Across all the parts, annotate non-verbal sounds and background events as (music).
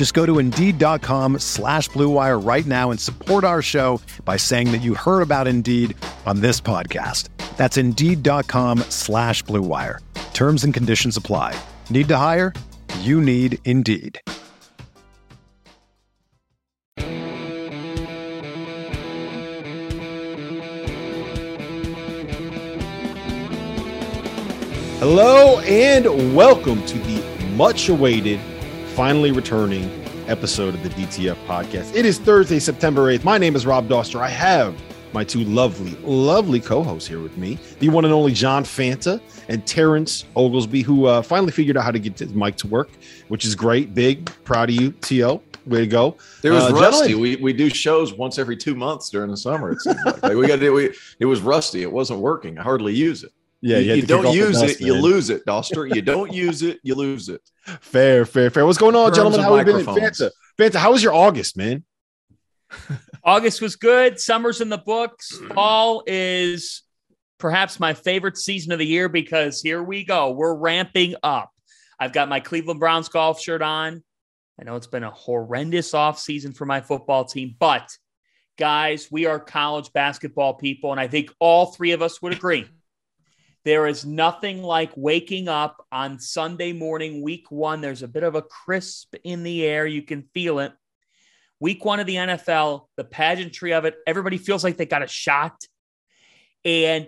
Just go to Indeed.com slash BlueWire right now and support our show by saying that you heard about Indeed on this podcast. That's Indeed.com slash BlueWire. Terms and conditions apply. Need to hire? You need Indeed. Hello and welcome to the much awaited, finally returning episode of the DTF podcast. It is Thursday, September 8th. My name is Rob Dauster. I have my two lovely, lovely co hosts here with me the one and only John Fanta and Terrence Oglesby, who uh, finally figured out how to get his mic to work, which is great. Big, proud of you, T.O. Way to go. It was Uh, rusty. gentlemen, We, we do shows once every two months during the summer. It seems like. Like, we got it. We, it was rusty. It wasn't working. I hardly use it. Yeah, you, you, you don't use dust, it, you lose it, Dauster. You don't use it, you lose it. (laughs) Fair, fair, fair. What's going on, Terms gentlemen? How have you been? microphones. Fanta, Fanta, how was your August, man? (laughs) August was good. Summer's in the books. Fall is perhaps my favorite season of the year because here we go. We're ramping up. I've got my Cleveland Browns golf shirt on. I know it's been a horrendous offseason for my football team, but guys, we are college basketball people. And I think all three of us would agree. There is nothing like waking up on Sunday morning, week one. There's a bit of a crisp in the air. You can feel it week one of the NFL, the pageantry of it, everybody feels like they got a shot. And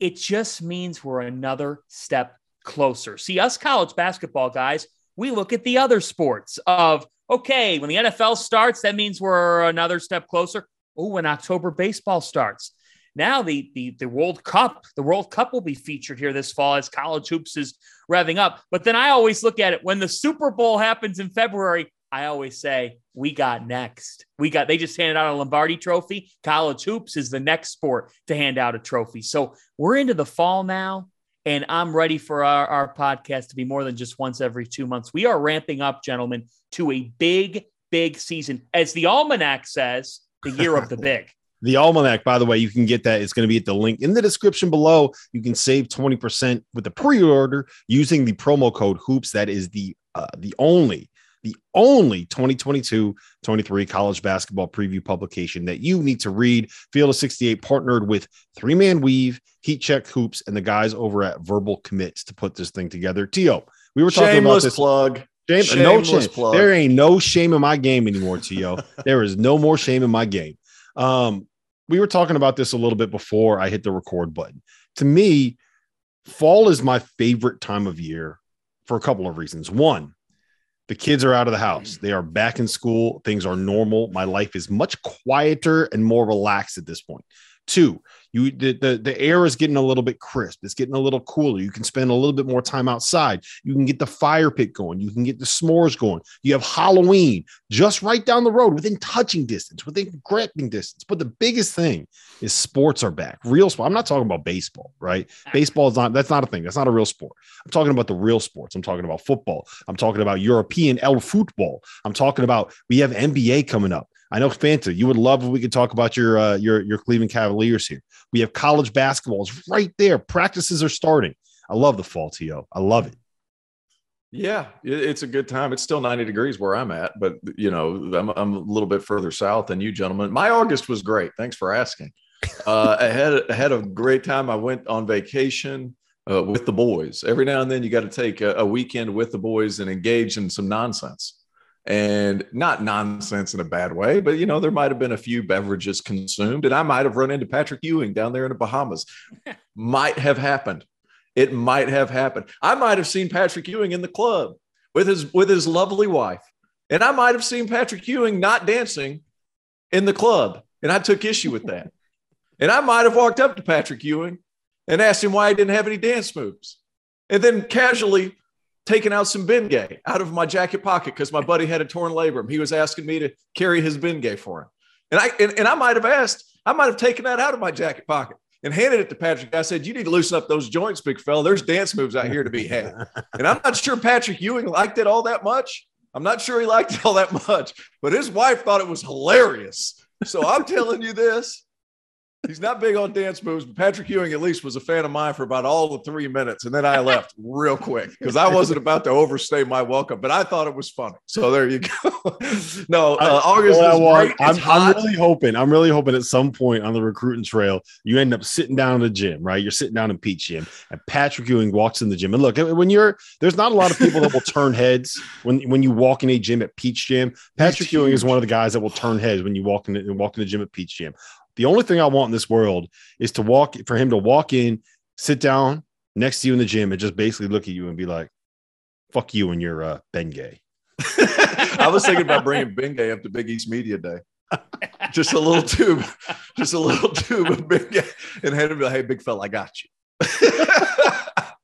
it just means we're another step closer. See, us college basketball guys, we look at the other sports of, okay, when the NFL starts, that means we're another step closer. Oh, when October baseball starts. Now the, the the World Cup, the World Cup will be featured here this fall as college hoops is revving up. But then I always look at it when the Super Bowl happens in February. I always say we got next. We got they just handed out a Lombardi trophy. College hoops is the next sport to hand out a trophy. So we're into the fall now, and I'm ready for our, our podcast to be more than just once every two months. We are ramping up, gentlemen, to a big, big season. As the almanac says, the year of the (laughs) big. The Almanac, by the way, you can get that. It's going to be at the link in the description below. You can save 20% with the pre-order using the promo code hoops. That is the uh, the only the only 2022-23 college basketball preview publication that you need to read. Field of 68 partnered with Three Man Weave, Heat Check Hoops, and the guys over at Verbal Commits to put this thing together. Tio, we were talking about Shameless this. plug. Shame, no Shameless shame. plug. There ain't no shame in my game anymore, Tio. there is no more shame in my game. Um, we were talking about this a little bit before I hit the record button. To me, fall is my favorite time of year for a couple of reasons. One, the kids are out of the house. They are back in school. Things are normal. My life is much quieter and more relaxed at this point. Two, you the, the the air is getting a little bit crisp. It's getting a little cooler. You can spend a little bit more time outside. You can get the fire pit going. You can get the s'mores going. You have Halloween just right down the road, within touching distance, within grabbing distance. But the biggest thing is sports are back. Real sport. I'm not talking about baseball, right? Baseball is not. That's not a thing. That's not a real sport. I'm talking about the real sports. I'm talking about football. I'm talking about European el football. I'm talking about we have NBA coming up. I know Fanta, you would love if we could talk about your uh, your your Cleveland Cavaliers here. We have college basketball is right there. Practices are starting. I love the fall, To. I love it. Yeah, it's a good time. It's still 90 degrees where I'm at, but you know, I'm, I'm a little bit further south than you gentlemen. My August was great. Thanks for asking. Uh, I had had a great time. I went on vacation uh, with the boys. Every now and then, you got to take a, a weekend with the boys and engage in some nonsense. And not nonsense in a bad way, but you know, there might have been a few beverages consumed, and I might have run into Patrick Ewing down there in the Bahamas. (laughs) might have happened. It might have happened. I might have seen Patrick Ewing in the club with his with his lovely wife, and I might have seen Patrick Ewing not dancing in the club, and I took issue with that. (laughs) and I might have walked up to Patrick Ewing and asked him why he didn't have any dance moves, and then casually taking out some Bengay out of my jacket pocket because my buddy had a torn labrum. He was asking me to carry his Bengay for him. And I and, and I might have asked, I might have taken that out of my jacket pocket and handed it to Patrick. I said, You need to loosen up those joints, big fella. There's dance moves out here to be had. (laughs) and I'm not sure Patrick Ewing liked it all that much. I'm not sure he liked it all that much, but his wife thought it was hilarious. So I'm telling you this He's not big on dance moves, but Patrick Ewing at least was a fan of mine for about all the three minutes, and then I left real quick because I wasn't about to overstay my welcome. But I thought it was funny, so there you go. (laughs) no, uh, August is great. I'm, I'm, really hoping. I'm really hoping at some point on the recruiting trail, you end up sitting down in the gym, right? You're sitting down in Peach Jam, and Patrick Ewing walks in the gym. And look, when you're there's not a lot of people that will turn heads when when you walk in a gym at Peach Jam. Patrick Ewing is one of the guys that will turn heads when you walk in and walk in the gym at Peach Jam. The only thing I want in this world is to walk for him to walk in, sit down next to you in the gym, and just basically look at you and be like, "Fuck you and your uh, Bengay." (laughs) I was thinking about bringing Bengay up to Big East Media Day. just a little tube, just a little tube of Bengay, and hand him like, "Hey, big fella, I got you." (laughs)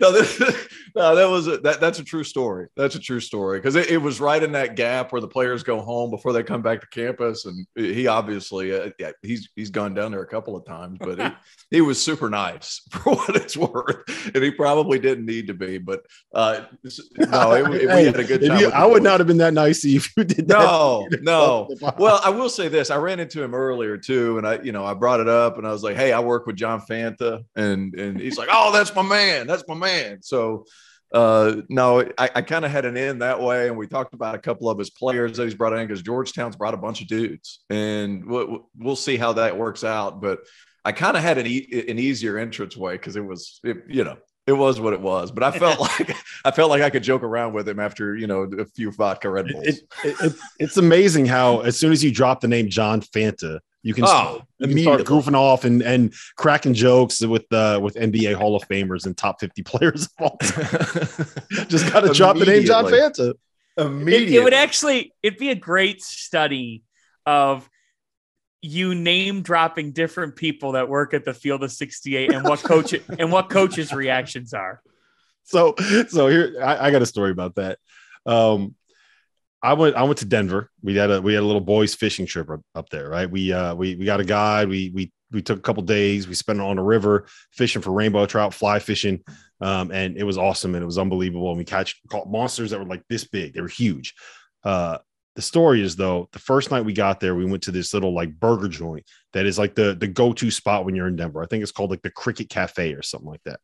no, this, (laughs) no, that was a, that. That's a true story. That's a true story because it, it, was right in that gap where the players go home before they come back to campus, and he obviously uh, yeah, he's he's gone down there a couple of times, but he, (laughs) he was super nice (laughs) for what it's worth, and he probably didn't need to be, but uh, no, it, it, we had a good time. You, I would not have been that nice if you did that. No, no. Well, I will say this: I ran into him earlier too, and I you know I brought it up, and I was like, hey, I work with John Fanta, and and he's like, oh, that's my man, that's my man. So uh, no, I, I kind of had an in that way. And we talked about a couple of his players that he's brought in because Georgetown's brought a bunch of dudes, and we'll, we'll see how that works out. But I kind of had an, e- an easier entrance way because it was, it, you know, it was what it was. But I felt (laughs) like I felt like I could joke around with him after you know a few vodka Red Bulls. It, it, it's amazing how as soon as you drop the name John Fanta, you can, oh, start, you can start goofing off and and cracking jokes with uh, with NBA Hall of Famers and top 50 (laughs) players of all time. (laughs) Just got to drop the name John Fanta. Immediately. It, it would actually it'd be a great study of you name dropping different people that work at the field of 68 and what coach (laughs) and what coaches reactions are. So so here I, I got a story about that. Um I went I went to Denver. We had a we had a little boys fishing trip up there, right? We uh we we got a guide. We we we took a couple days. We spent it on the river fishing for rainbow trout, fly fishing, um, and it was awesome and it was unbelievable. And we catch caught monsters that were like this big. They were huge. Uh, the story is though, the first night we got there, we went to this little like burger joint that is like the the go to spot when you're in Denver. I think it's called like the Cricket Cafe or something like that.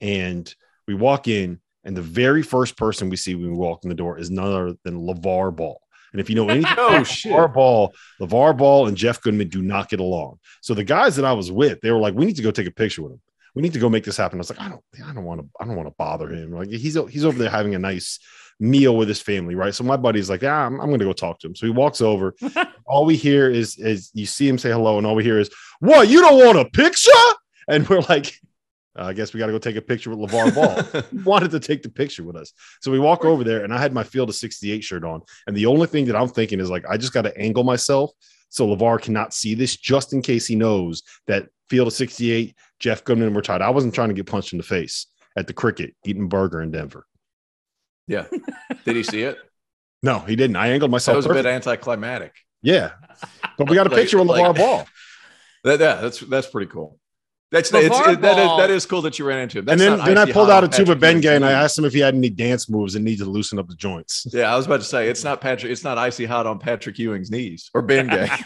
And we walk in and the very first person we see when we walk in the door is none other than LeVar Ball. And if you know anything, (laughs) oh shit, LeVar Ball, LeVar Ball and Jeff Goodman do not get along. So the guys that I was with, they were like, "We need to go take a picture with him. We need to go make this happen." I was like, "I don't, I don't want to, I don't want to bother him. Like he's he's over there having a nice meal with his family, right?" So my buddy's like, "Yeah, I'm, I'm going to go talk to him." So he walks over. (laughs) all we hear is is you see him say hello, and all we hear is, "What? You don't want a picture?" And we're like, uh, I guess we got to go take a picture with LeVar Ball. (laughs) wanted to take the picture with us. So we walk over there and I had my Field of 68 shirt on. And the only thing that I'm thinking is like, I just got to angle myself so LeVar cannot see this just in case he knows that Field of 68, Jeff Goodman were tied. I wasn't trying to get punched in the face at the cricket eating burger in Denver. Yeah. Did he see it? no, he didn't. I angled myself. That was perfect. a bit anticlimactic. Yeah. But we got a like, picture with LeVar like, Ball. (laughs) That, yeah, that's that's pretty cool. That's it's, it, that is that is cool that you ran into him. That's and then, then I pulled out a tube of Bengay and I asked him if he had any dance moves and need to loosen up the joints. Yeah, I was about to say it's not Patrick. It's not icy hot on Patrick Ewing's knees or Bengay. (laughs)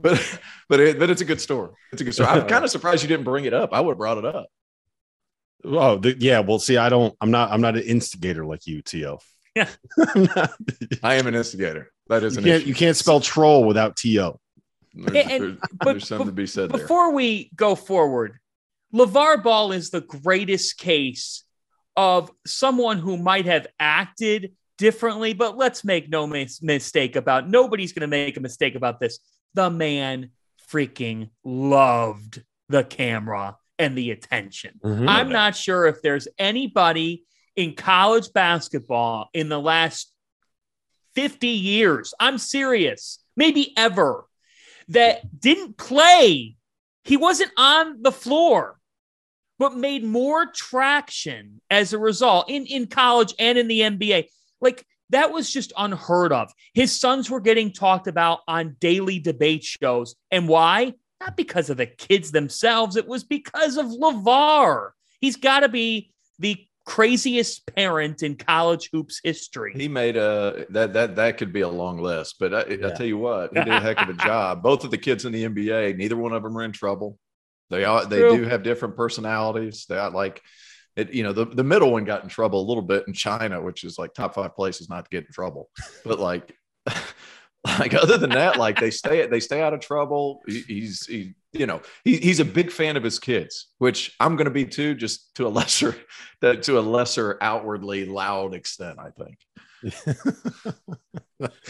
(laughs) but but it, but it's a good story. It's a good story. I'm kind of surprised you didn't bring it up. I would have brought it up. Oh the, yeah. Well, see, I don't. I'm not. I'm not an instigator like you, To. Yeah, (laughs) I am an instigator. That is you can't, issue. You can't spell troll without To. There's, and, there's, but, there's something to be said before there. we go forward, LeVar Ball is the greatest case of someone who might have acted differently, but let's make no mis- mistake about nobody's going to make a mistake about this. The man freaking loved the camera and the attention. Mhm. I'm not sure if there's anybody in college basketball in the last 50 years, I'm serious, maybe ever, that didn't play. He wasn't on the floor, but made more traction as a result in, in college and in the NBA. Like that was just unheard of. His sons were getting talked about on daily debate shows. And why? Not because of the kids themselves, it was because of LeVar. He's got to be the craziest parent in college hoops history. He made a that that that could be a long list, but I, Yeah. I tell you what, he did a heck of a (laughs) job. Both of the kids in the NBA, neither one of them are in trouble. They are they True. do have different personalities. They are like it, you know, the, the middle one got in trouble a little bit in China, which is like top five places not to get in trouble. But like (laughs) like other than that, like they stay they stay out of trouble. He, he's he, you know, he, he's a big fan of his kids, which I'm going to be too, just to a lesser (laughs) to a lesser outwardly loud extent, I think. (laughs)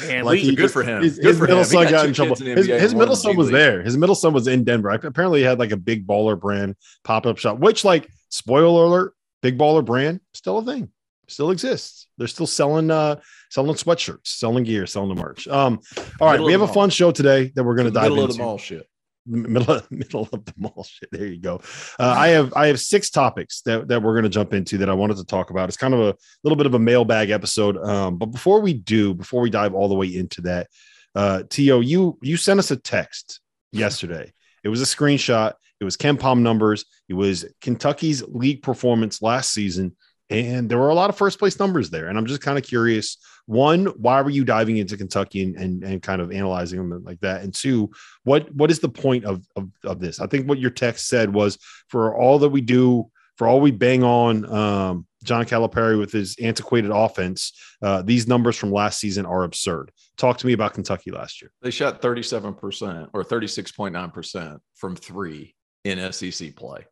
And Like we- good for him. His, Good his for middle him. Son got got in trouble. in His, his middle son was League. there. His middle son was in Denver. Apparently, he had like a big baller brand pop up shop, which, like, spoiler alert, big baller brand still a thing, still exists. They're still selling, uh, selling sweatshirts, selling gear, selling the merch. Um, all right, Middle we have a fun show today that we're going to dive middle into. of the mall shit. middle of, (laughs) middle of the mall shit. There you go. Uh, I have I have six topics that, that we're going to jump into that I wanted to talk about. It's kind of a little bit of a mailbag episode. Um, but before we do, before we dive all the way into that, uh, To you you sent us a text (laughs) yesterday. it was a screenshot. It was KenPom numbers. It was Kentucky's league performance last season, and there were a lot of first place numbers there. And I'm just kind of curious. One, why were you diving into Kentucky and, and, and kind of analyzing them like that? And two, what what is the point of, of of this? I think what your text said was for all that we do, for all we bang on um, John Calipari with his antiquated offense, uh, these numbers from last season are absurd. Talk to me about Kentucky last year. They shot 37% or 36.9% from three in SEC play.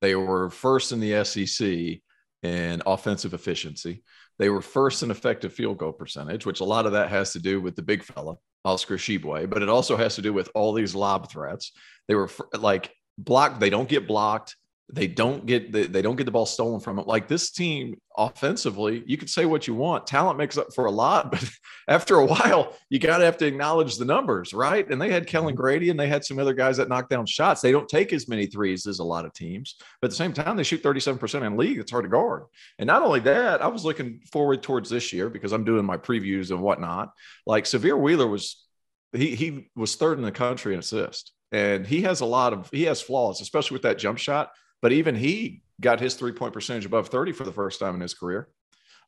They were first in the SEC in offensive efficiency. They were first in effective field goal percentage, which a lot of that has to do with the big fella, Oscar Tshiebwe, but it also has to do with all these lob threats. They were like blocked. They don't get blocked. They don't get the, they don't get the ball stolen from them. Like this team offensively, you can say what you want. Talent makes up for a lot, (laughs) but after a while, you got to have to acknowledge the numbers, right? And they had Kellan mm-hmm. Grady and they had some other guys that knock down shots. They don't take as many threes as a lot of teams, but at the same time, they shoot 37% in league. It's hard to guard. And not only that, I was looking forward towards this year because I'm doing my previews and whatnot. Like Sahvir Wheeler was, he, he was third in the country in assist. And he has a lot of, he has flaws, especially with that jump shot. But even he got his three point percentage above 30 for the first time in his career.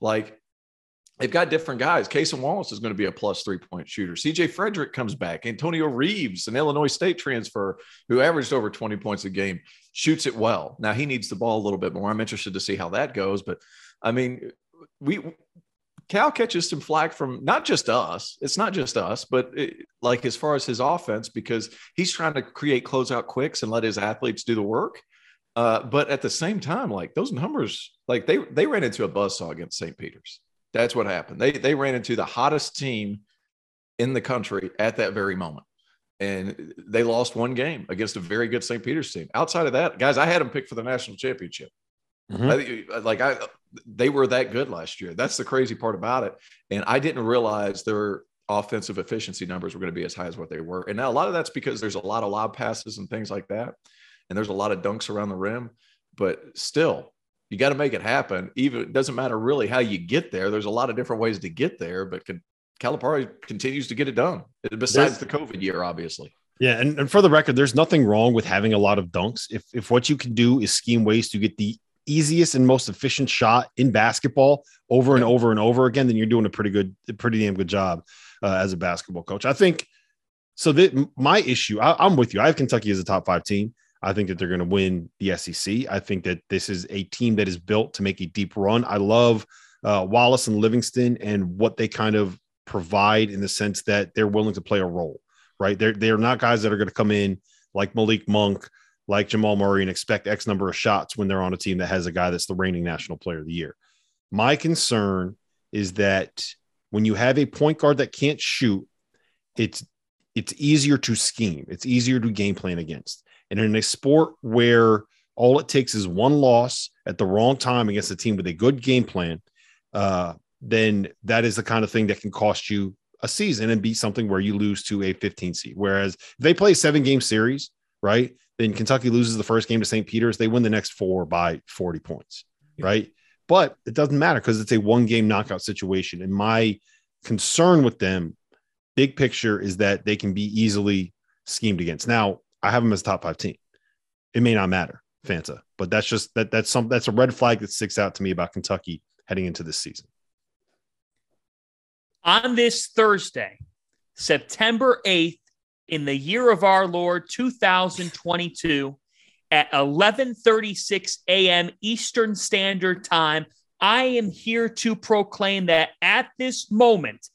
Like they've got different guys. Cason Wallace is going to be a plus three point shooter. CJ Frederick comes back. Antonio Reeves, an Illinois State transfer who averaged over 20 points a game, shoots it well. Now he needs the ball a little bit more. I'm interested to see how that goes. But I mean, we, Cal catches some flack from not just us. It's not just us, but it, like as far as his offense, because he's trying to create closeout quicks and let his athletes do the work. Uh, but at the same time, like those numbers, like they they ran into a buzzsaw against St. Peter's. That's what happened. They they ran into the hottest team in the country at that very moment. And they lost one game against a very good St. Peter's team. Outside of that, guys, I had them picked for the national championship. Mhm. I, like I, they were that good last year. That's the crazy part about it. And I didn't realize their offensive efficiency numbers were going to be as high as what they were. And now a lot of that's because there's a lot of lob passes and things like that, and there's a lot of dunks around the rim. But still, you got to make it happen. Even it doesn't matter really how you get there. There's a lot of different ways to get there, but can, Calipari continues to get it done. Besides the COVID year, obviously. Yeah, and, and for the record, there's nothing wrong with having a lot of dunks. If if what you can do is scheme ways to get the easiest and most efficient shot in basketball over and over and over again, then you're doing a pretty good, pretty damn good job uh, as a basketball coach. I think so. That my issue, I, I'm with you. I have Kentucky as a top five team. I think that they're going to win the SEC. I think that this is a team that is built to make a deep run. I love uh, Wallace and Livingston and what they kind of provide in the sense that they're willing to play a role, right? They're they're not guys that are going to come in like Malik Monk, like Jamal Murray, and expect X number of shots when they're on a team that has a guy that's the reigning national player of the year. My concern is that when you have a point guard that can't shoot, it's it's easier to scheme. It's easier to game plan against. And in a sport where all it takes is one loss at the wrong time against a team with a good game plan, uh, then that is the kind of thing that can cost you a season and be something where you lose to a 15 seed. Whereas if they play a seven game series, right, then Kentucky loses the first game to St. Peter's, they win the next four by 40 points, right? But it doesn't matter because it's a one game knockout situation. And my concern with them, big picture, is that they can be easily schemed against. Now, I have them as a top five team. It may not matter, Fanta, but that's just that that's some that's a red flag that sticks out to me about Kentucky heading into this season. On this Thursday, September 8th, in the year of our Lord 2022, at 11:36 a.m. Eastern Standard Time, I am here to proclaim that at this moment,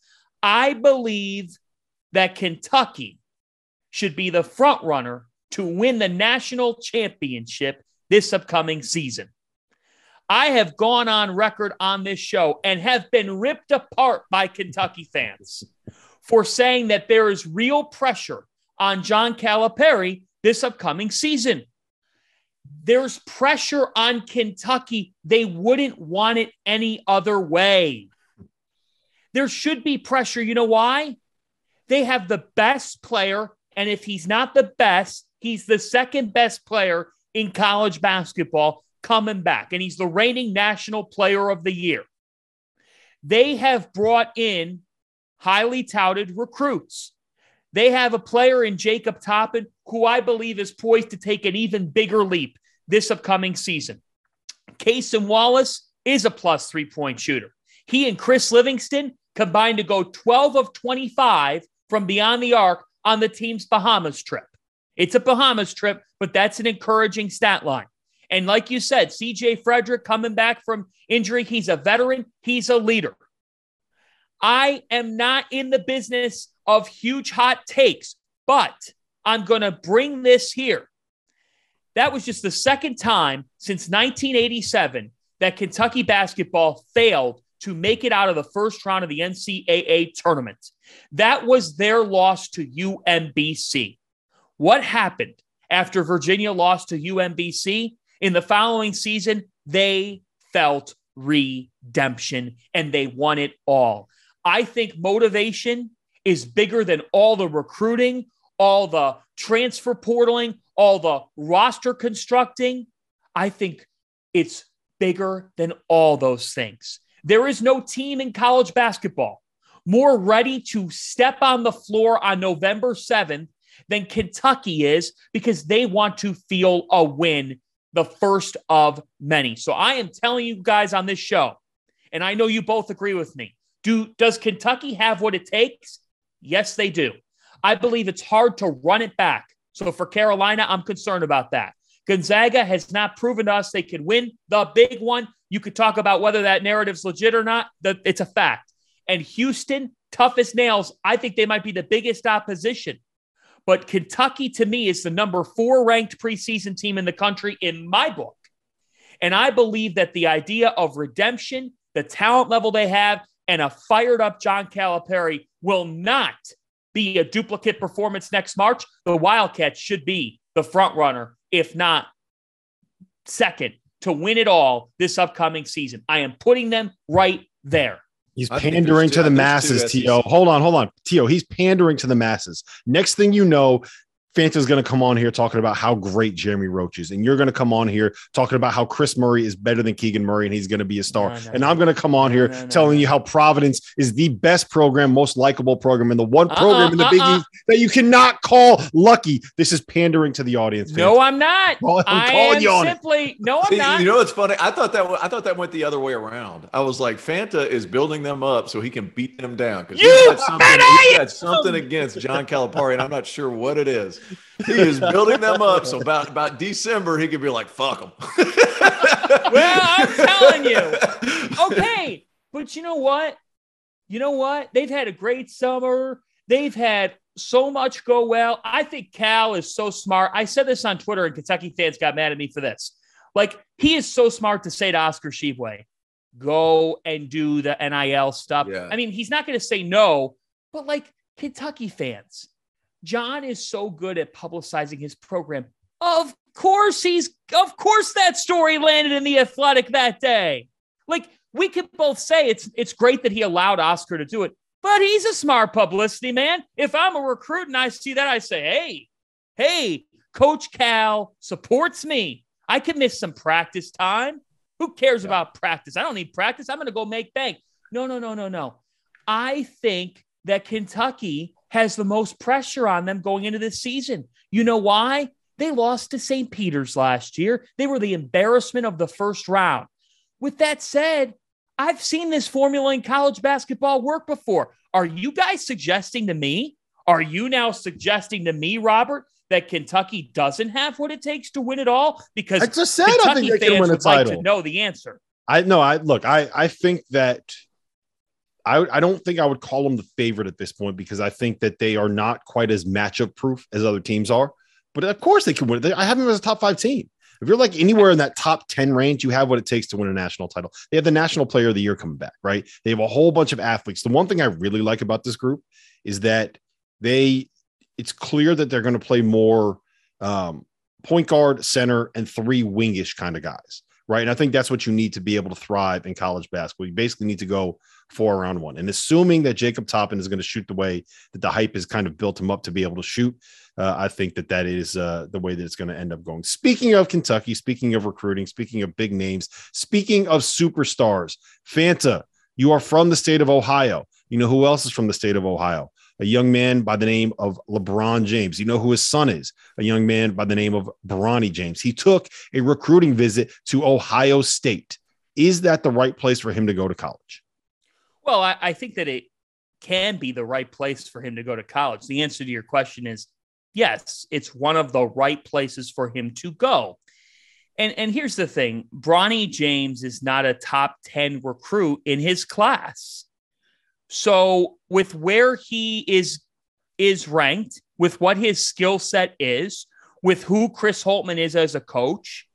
I believe that Kentucky should be the front runner to win the national championship this upcoming season. I have gone on record on this show and have been ripped apart by Kentucky fans for saying that there is real pressure on John Calipari this upcoming season. There's pressure on Kentucky. They wouldn't want it any other way. There should be pressure. You know why? They have the best player. And if he's not the best, he's the second best player in college basketball coming back. And he's the reigning national player of the year. They have brought in highly touted recruits. They have a player in Jacob Toppin who I believe is poised to take an even bigger leap this upcoming season. Cason Wallace is a plus three point shooter. He and Chris Livingston combined to go 12 of 25 from beyond the arc on the team's Bahamas trip. It's a Bahamas trip, but that's an encouraging stat line. And like you said, CJ Frederick coming back from injury, he's a veteran, he's a leader. I am not in the business of huge hot takes, but I'm going to bring this here. That was just the second time since 1987 that Kentucky basketball failed to make it out of the first round of the NCAA tournament. That was their loss to UMBC. What happened after Virginia lost to UMBC? In the following season, they felt redemption and they won it all. I think motivation is bigger than all the recruiting, all the transfer portaling, all the roster constructing. I think it's bigger than all those things. There is no team in college basketball more ready to step on the floor on November 7th than Kentucky is because they want to feel a win, the first of many. So I am telling you guys on this show, and I know you both agree with me. Do does Kentucky have what it takes? Yes, they do. I believe it's hard to run it back. So for Carolina, I'm concerned about that. Gonzaga has not proven to us they can win the big one. You could talk about whether that narrative's legit or not. It's a fact. And Houston, toughest nails. I think they might be the biggest opposition. But Kentucky, to me, is the number four ranked preseason team in the country in my book. And I believe that the idea of redemption, the talent level they have, and a fired up John Calipari will not be a duplicate performance next March. The Wildcats should be the front runner, if not second, to win it all this upcoming season. I am putting them right there. He's pandering to the masses, T.O. Hold on, hold on. T.O. He's pandering to the masses. Next thing you know, Fanta's going to come on here talking about how great Jeremy Roach is, and you're going to come on here talking about how Kris Murray is better than Keegan Murray and he's going to be a star. No, no, and I'm going to come on here no, telling you how Providence is the best program, most likable program, and the one uh-uh, program in the uh-uh. Big East that you cannot call lucky. This is pandering to the audience. No, I'm not. I'm I calling you on simply, it. No, I'm See, not. You know what's funny? I thought that I thought that went the other way around. I was like, Fanta is building them up so he can beat them down because he's got something, he's got something against John Calipari, and I'm not sure what it is he is building them up. So about about December, he could be like, "Fuck them." (laughs) well, I'm telling you. Okay, but you know what? You know what? They've had a great summer. They've had so much go well. I think Cal is so smart. I said this on Twitter, and Kentucky fans got mad at me for this. Like he is so smart to say to Oscar Tshiebwe, go and do the NIL stuff. Yeah. I mean, he's not going to say no, but like Kentucky fans, John is so good at publicizing his program. Of course, he's of course that story landed in the athletic that day. Like we could both say it's it's great that he allowed Oscar to do it, but he's a smart publicity man. If I'm a recruit and I see that, I say, hey, hey, Coach Cal supports me. I can miss some practice time. Who cares about practice? I don't need practice. I'm going to go make bank. No, no, no, no, no. I think that Kentucky has the most pressure on them going into this season. You know why? They lost to St. Peter's last year. They were the embarrassment of the first round. With that said, I've seen this formula in college basketball work before. Are you guys suggesting to me? Are you now suggesting to me, Robert, that Kentucky doesn't have what it takes to win it all? Because I just said Kentucky I think they can win a would like to know the answer. I no, I look, I I think that I I don't think I would call them the favorite at this point because I think that they are not quite as matchup proof as other teams are. But of course they can win. They, I have them as a top five team. If you're like anywhere in that top 10 range, you have what it takes to win a national title. They have the national player of the year coming back, right? They have a whole bunch of athletes. The one thing I really like about this group is that they it's clear that they're going to play more um, point guard, center, and three wingish kind of guys, right? And I think that's what you need to be able to thrive in college basketball. You basically need to go four around one. And assuming that Jacob Toppin is going to shoot the way that the hype has kind of built him up to be able to shoot, uh, I think that that is uh, the way that it's going to end up going. Speaking of Kentucky, speaking of recruiting, speaking of big names, speaking of superstars, Fanta, you are from the state of Ohio. You know who else is from the state of Ohio? A young man by the name of LeBron James. You know who his son is? A young man by the name of Bronny James. He took a recruiting visit to Ohio State. Is that the right place for him to go to college? Well, I, I think that it can be the right place for him to go to college. The answer to your question is yes, it's one of the right places for him to go. And, and here's the thing Bronny James is not a top 10 recruit in his class. So with where he is is ranked, with what his skill set is, with who Chris Holtmann is as a coach,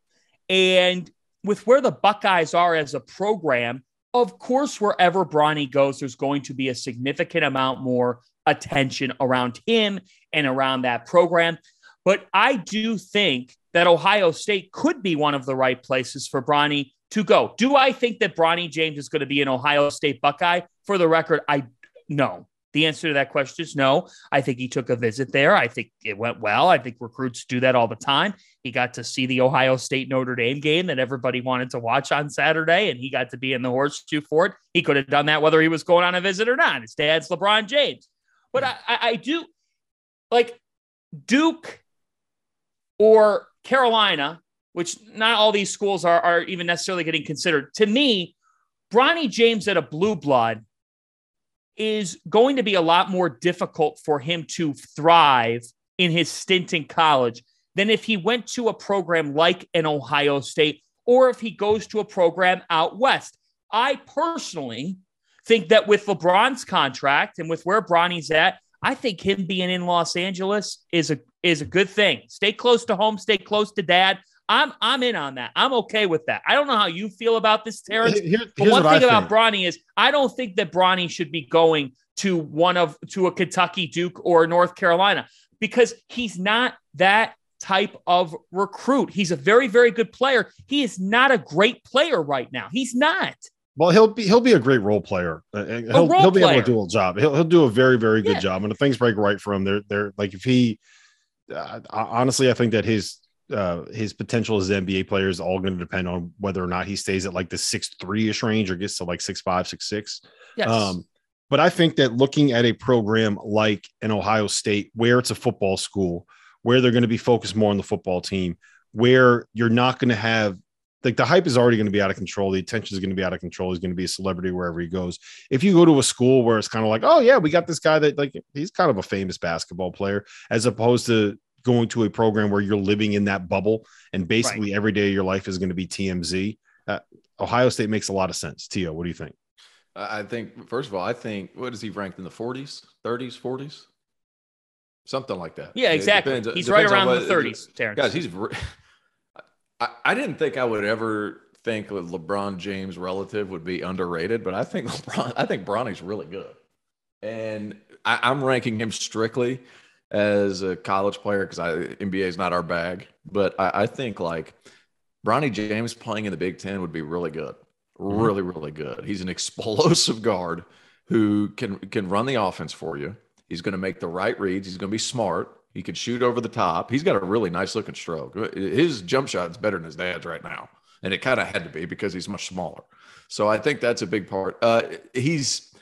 and with where the Buckeyes are as a program, of course, wherever Bronny goes, there's going to be a significant amount more attention around him and around that program. But I do think that Ohio State could be one of the right places for Bronny to go. Do I think that Bronny James is going to be an Ohio State Buckeye? For the record, I no. The answer to that question is no. I think he took a visit there. I think it went well. I think recruits do that all the time. He got to see the Ohio State Notre Dame game that everybody wanted to watch on Saturday, and he got to be in the horseshoe for it. He could have done that whether he was going on a visit or not. His dad's LeBron James. But I, I, do like Duke or Carolina, which not all these schools are, are even necessarily getting considered. To me, Bronny James at a blue blood is going to be a lot more difficult for him to thrive in his stint in college than if he went to a program like an Ohio State or if he goes to a program out west. I personally think that with LeBron's contract and with where Bronny's at, I think him being in Los Angeles is a is a good thing. Stay close to home, stay close to dad. I'm I'm in on that. I'm okay with that. I don't know how you feel about this, Terrence. Here- but one thing about. Bronny is I don't think that Bronny should be going to one of to a Kentucky, Duke, or North Carolina because he's not that type of recruit. He's a very, very good player. He is not a great player right now. He's not. Well, he'll be he'll be a great role player. Uh, he'll, role he'll be able to do a job. He'll he'll do a very very good Yeah. job. And if things break right for him, they're they're like if he uh, honestly, I think that his uh his potential as an NBA player is all going to depend on whether or not he stays at like the six three ish range or gets to like six five six six. Yes. Um, but I think that looking at a program like an Ohio State, where it's a football school, where they're going to be focused more on the football team, where you're not going to have like the hype is already going to be out of control. The attention is going to be out of control. He's going to be a celebrity wherever he goes. If you go to a school where it's kind of like, oh yeah, we got this guy that like he's kind of a famous basketball player, as opposed to going to a program where you're living in that bubble and basically every day of your life is going to be TMZ. Uh, Ohio State makes a lot of sense. Tio, what do you think? I I think, first of all, I think what is he ranked in the 40s, 30s, 40s? Something like that. yeah, exactly. depends- He's right around what- the 30s, Terrence. Guys, he's. re- (laughs) I, I didn't think I would ever think LeBron James relative would be underrated, but I think (laughs) LeBron, I think Bronny's really good, and I, am ranking him strictly as a college player because I NBA is not our bag. But I, I, think like Bronny James playing in the Big Ten would be really good, mm-hmm. really really good. He's an (laughs) explosive guard who can can run the offense for you. He's going to make the right reads. He's going to be smart. He can shoot over the top. He's got a really nice looking stroke. His jump shot is better than his dad's right now and it kind of had to be because he's much smaller. So I think that's a big part. Uh, he's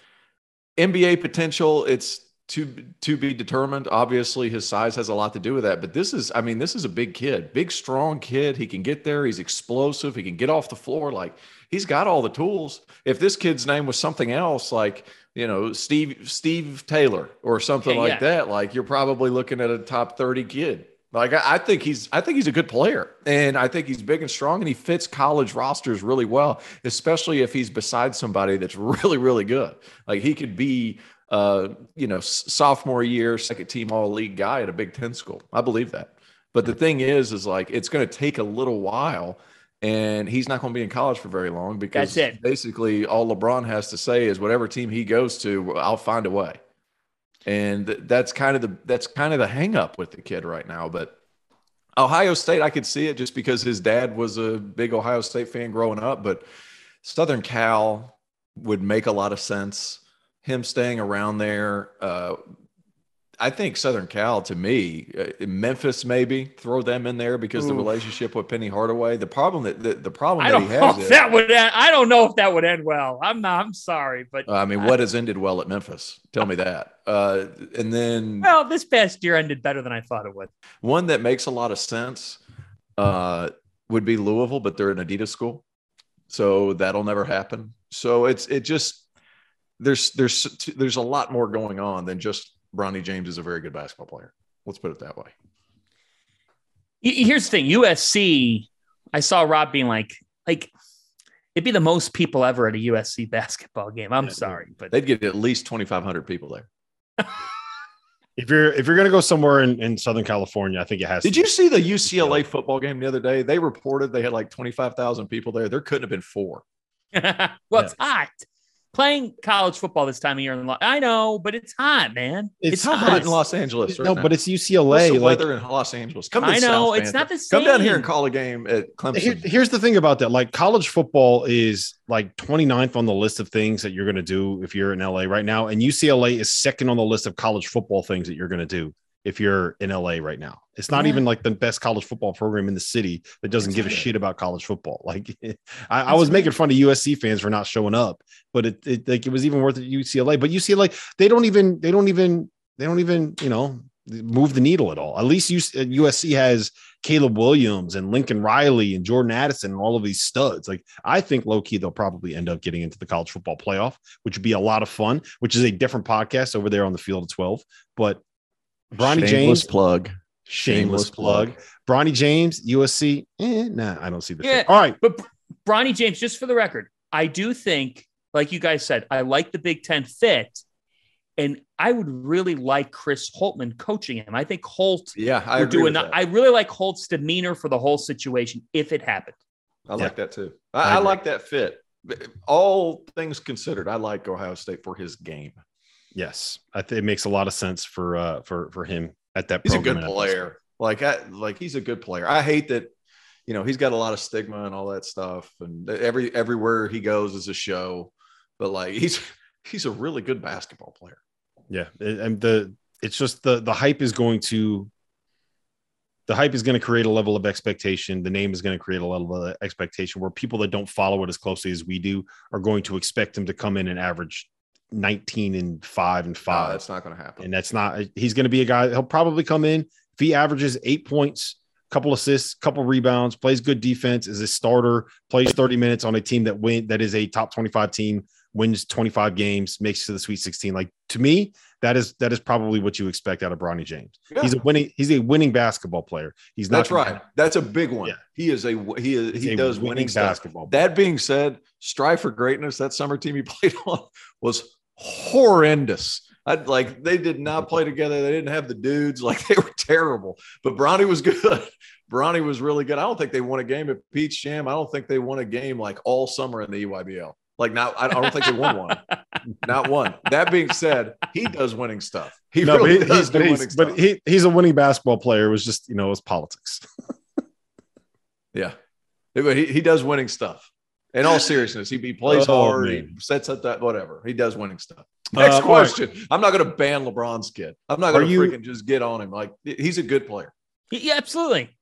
NBA potential. It's to to be determined. Obviously, his size has a lot to do with that. But this is, I mean, this is a big kid, big strong kid. He can get there. He's explosive. He can get off the floor. Like he's got all the tools. If this kid's name was something else, like you know Steve Steve Taylor or something like yeah. that, like you're probably looking at a top thirty kid. Like I, I, think he's I think he's a good player and I think he's big and strong and he fits college rosters really well, especially if he's beside somebody that's (laughs) really, really good. Like he could be uh, you know, sophomore year, second team all league guy at a Big Ten school. I believe that. But the thing is, is like it's going to take a little while and he's not going to be in college for very long because basically all LeBron has to say is whatever team he goes to, I'll find a way. And that's kind of the that's kind of the hang up with the kid right now. But ohio state i could see it just because his dad was a big ohio state fan growing up but southern cal would make a lot of sense him staying around there uh, I think Southern Cal to me, uh, Memphis maybe throw them in there because Ooh. the relationship with Penny Hardaway. The problem that the, the problem I that he has is, that would end, I don't know if that would end well. I'm not. I'm sorry, but I mean, what has ended well at Memphis? Tell me that. Uh, and then, well, this past year ended better than I thought it would. One that makes a lot of sense uh, would be Louisville, but they're an Adidas school, so that'll never happen. So it's it just there's there's there's a lot more going on than just Bronny James is a very good basketball player. Let's put it that way. Here's the thing USC, I saw Rob being like, like, it'd be the most people ever at a USC basketball game. I'm yeah, sorry, but they'd get at least 2,500 people there. (laughs) if you're if you're gonna go somewhere in, in Southern California, I think it has. Did you see the UCLA football game the other day? They reported they had like 25,000 people there. There couldn't have been four. (laughs) well, yeah. it's hot playing college football this time of year in Los, I know, but it's hot, man. It's, it's hot. hot in Los Angeles. Right no, now. but it's UCLA. What's the weather in Los Angeles. Come I know South, it's not the same. Come down here and call a game at Clemson. Here, here's the thing about that: like college football is like 29th on the list of things that you're going to do if you're in LA right now, and UCLA is second on the list of college football things that you're going to do if you're in LA right now. It's not yeah. even like the best college football program in the city that doesn't That's give right. a shit about college football. (laughs) Like I, I was right. making fun of USC fans for not showing up, but it, it like it was even worth it UCLA. But UCLA, they don't even they don't even they don't even you know move the needle at all. At least USC has Caleb Williams and Lincoln Riley and Jordan Addison and all of these studs. Like I think low key they'll probably end up getting into the college football playoff, which would be a lot of fun. Which is a different podcast over there on the field of twelve. But Bronny Shameless James plug. Shameless, plug. plug. Bronny James, USC. Eh, nah, I don't see the. Yeah, all right, but Bronny James, just for the record, I do think, like you guys said, I like the Big Ten fit, and I would really like Chris Holtmann coaching him. I think Holt. Yeah, I agree do enough. I really like Holt's demeanor for the whole situation if it happened. I like that too. I, I, I like that fit. All things considered, I like Ohio State for his game. Yes, I think it makes a lot of sense for uh for for him at that. He's a good player. Like I like he's a good player. I hate that, you know, he's got a lot of stigma and all that stuff, and every everywhere he goes is a show. But like (laughs) he's he's a really good basketball player. Yeah, and the it's just the the hype is going to the hype is going to create a level of expectation. The name is going to create a level of expectation where people that don't follow it as closely as we do are going to expect him to come in and average 19 and 5 and 5. No, that's not going to happen. And that's not he's going to be a guy he'll probably come in if he averages 8 points, couple assists, couple rebounds, plays good defense, is a starter, plays 30 minutes on a team that win that is a top 25 team, wins 25 games, makes it to the Sweet 16. Like to me, that is that is probably what you expect out of Bronny James. Yeah. He's a winning he's a winning basketball player. He's not That's right. That's a big one. Yeah. He is a he is he does winning, winning basketball. That being said, strive for greatness. That summer team he (laughs) played on was horrendous. I, like they did not play together. They didn't have the dudes. (laughs) Like they were terrible. But Bronny was good. (laughs) Bronny was really good. I don't think they won a game at Peach Jam. I don't think they won a game like all summer in the EYBL. Like now, I don't think they won one. (laughs) Not one. That being said, he does winning stuff. He no, really but, he, does do winning he's, stuff. but he, he's a winning basketball player. It was just, you know, it was politics. (laughs) yeah. But he, he does winning stuff. In all seriousness, he, he plays Oh, hard, he sets up that whatever. He does winning stuff. Next Uh, all right. question. I'm not going to ban LeBron's kid. I'm not going to you- freaking just get on him. Like he's a good player. Yeah, absolutely.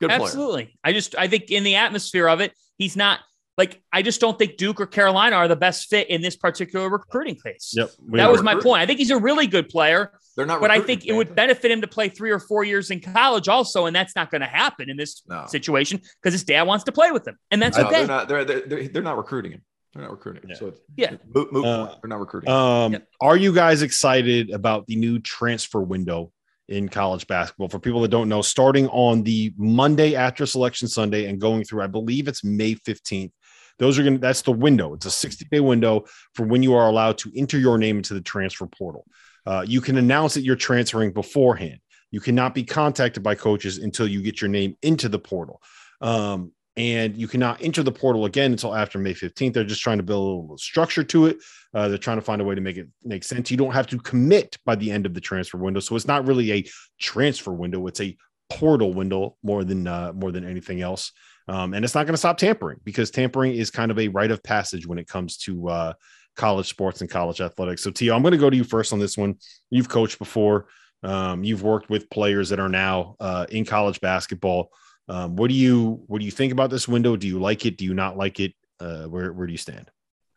Good player. Absolutely. I just I think in the atmosphere of it, he's not like I just don't think Duke or Carolina are the best fit in this particular recruiting case. Yep. we That are. was my point. I think he's a really good player, They're not. but I think it would benefit him to play three or four years in college also, and that's not going to happen in this No. situation because his dad wants to play with him, and that's No, okay. they're not. They're, they're they're they're not recruiting him. They're not recruiting him. Yeah. So it's, Yeah. moot, moot Uh. They're not recruiting. him. Um, Yep. Are you guys excited about the new transfer window in college basketball? For people that don't know, starting on the Monday after Selection Sunday and going through, I believe it's May 15th. Those are going to, that's the window. It's a 60 day window for when you are allowed to enter your name into the transfer portal. Uh, you can announce that you're transferring beforehand. You cannot be contacted by coaches until you get your name into the portal. Um, and you cannot enter the portal again until after May 15th. They're just trying to build a little structure to it. Uh, they're trying to find a way to make it make sense. You don't have to commit by the end of the transfer window, so it's not really a transfer window; it's a portal window more than uh, more than anything else. Um, and it's not going to stop tampering because tampering is kind of a rite of passage when it comes to uh, college sports and college athletics. So, Tio, I'm going to go to you first on this one. You've coached before. Um, you've worked with players that are now uh, in college basketball. Um, what do you what do you think about this window? Do you like it? Do you not like it? Uh, where where do you stand?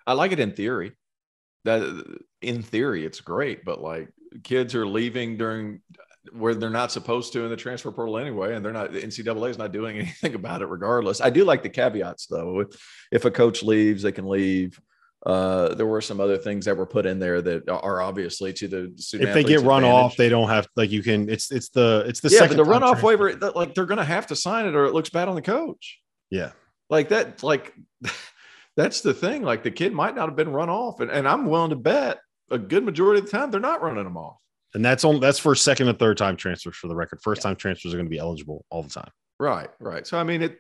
I like it in theory. That in theory, it's great, but like kids are leaving during where they're not supposed to in the transfer portal anyway, and they're not. The NCAA is not doing (laughs) anything about it, regardless. I do like the caveats though. If, if a coach leaves, they can leave. Uh, there were some other things that were put in there that are obviously to the student if they get run advantage. off, they don't have like you can. It's it's the it's the yeah, but the runoff transfer. waiver, that, like they're going to have to sign it, or it looks bad on the coach. Yeah, like that like (laughs) that's the thing like the kid might not have been run off and, and i'm willing to bet a good majority of the time they're not running them off and that's on that's for second and third time transfers for the record. First time transfers are going to be eligible all the time. right right so i mean it,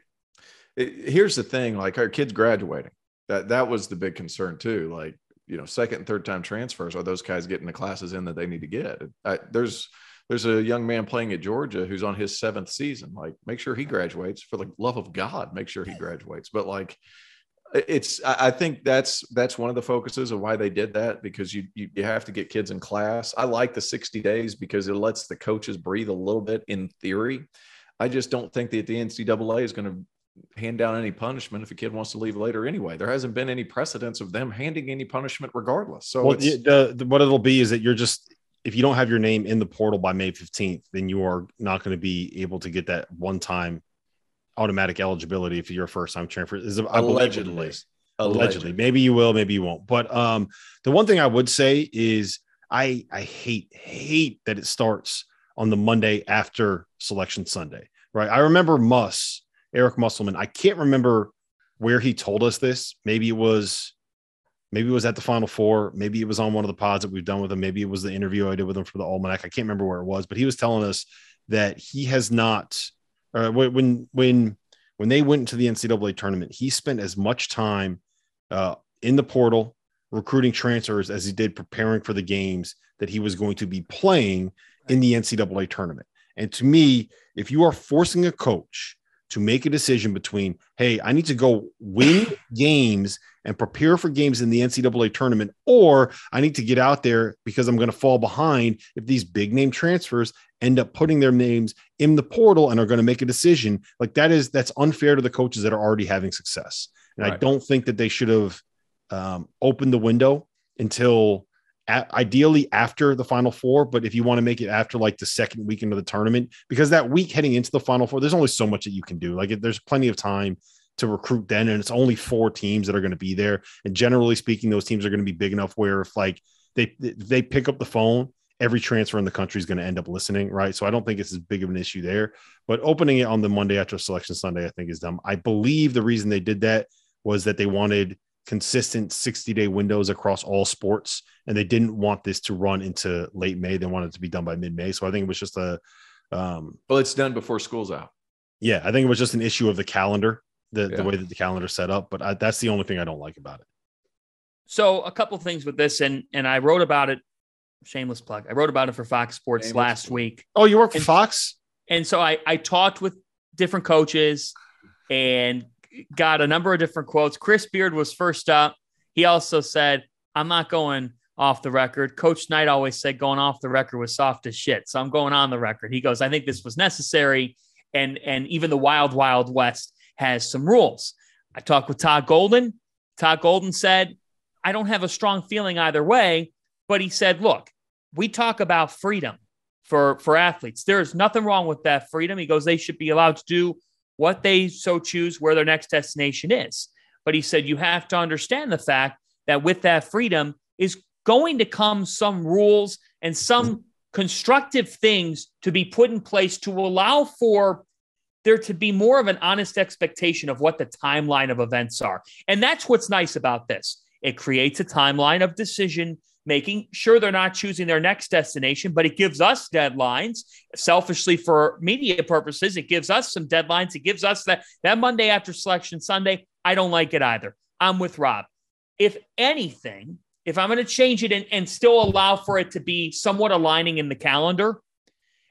it here's the thing like our kids graduating that that was the big concern too like you know second and third time transfers are those guys getting the classes in that they need to get I, there's there's a young man playing at Georgia who's on his seventh season. Like, make sure he graduates for the love of God. Make sure he graduates. But like, it's I think that's that's one of the focuses of why they did that because you you, you have to get kids in class. I like the 60 days because it lets the coaches breathe a little bit in theory. I just don't think that the NCAA is going to hand down any punishment if a kid wants to leave later anyway. There hasn't been any precedence of them handing any punishment regardless. So well, it's, the, the, what it'll be is that you're just if you don't have your name in the portal by May 15th, then you are not going to be able to get that one time automatic eligibility if you're a first time transfer. Is I believe what it allegedly, allegedly. Maybe you will, maybe you won't. But um, the one thing I would say is I I hate hate that it starts on the Monday after Selection Sunday. Right? I remember Muss, Eric Musselman. I can't remember where he told us this. Maybe it was maybe it was at the Final Four. Maybe it was on one of the pods that we've done with him. Maybe it was the interview I did with him for the Almanac. I can't remember where it was, but he was telling us that he has not. Uh, when when when they went into the NCAA tournament, he spent as much time uh, in the portal recruiting transfers as he did preparing for the games that he was going to be playing in the NCAA tournament. And to me, if you are forcing a coach to make a decision between, hey, I need to go win (coughs) games and prepare for games in the NCAA tournament, or I need to get out there because I'm going to fall behind if these big name transfers end up putting their names in the portal and are going to make a decision like that is that's unfair to the coaches that are already having success. And I don't think that they should have um, opened the window until a- ideally after the final four. But if you want to make it after like the second weekend of the tournament, because that week heading into the final four, there's only so much that you can do. Like there's plenty of time to recruit then, and it's only four teams that are going to be there. And generally speaking, those teams are going to be big enough where if like they they pick up the phone, every transfer in the country is going to end up listening, right? So I don't think it's as big of an issue there. But opening it on the Monday after Selection Sunday, I think is dumb. I believe the reason they did that was that they wanted consistent 60 day windows across all sports and they didn't want this to run into late may they wanted it to be done by mid-may so i think it was just a um well, it's done before school's out. Yeah, I think it was just an issue of the calendar, the, Yeah. the way that the calendar set up. But I, that's the only thing I don't like about it. So a couple things with this, and and I wrote about it. Shameless plug. I wrote about it for Fox Sports Shameless last week. Oh, you work for And- Fox? And so I, I talked with different coaches and got a number of different quotes. Chris Beard was first up. He also said, I'm not going off the record. Coach Knight always said going off the record was soft as shit. So I'm going on the record. He goes, I think this was necessary. And, and even the wild, wild west has some rules. I talked with Todd Golden. Todd Golden said, I don't have a strong feeling either way, but he said, look, we talk about freedom for for athletes. There is nothing wrong with that freedom. He goes, they should be allowed to do what they so choose where their next destination is. But he said you have to understand the fact that with that freedom is going to come some rules and some constructive things to be put in place to allow for there to be more of an honest expectation of what the timeline of events are. And that's what's nice about this. It creates a timeline of decision making sure they're not choosing their next destination, but it gives us deadlines. Selfishly, for media purposes, it gives us some deadlines. It gives us that that Monday after selection Sunday. I don't like it either. I'm with Rob. If anything, if I'm going to change it and, and still allow for it to be somewhat aligning in the calendar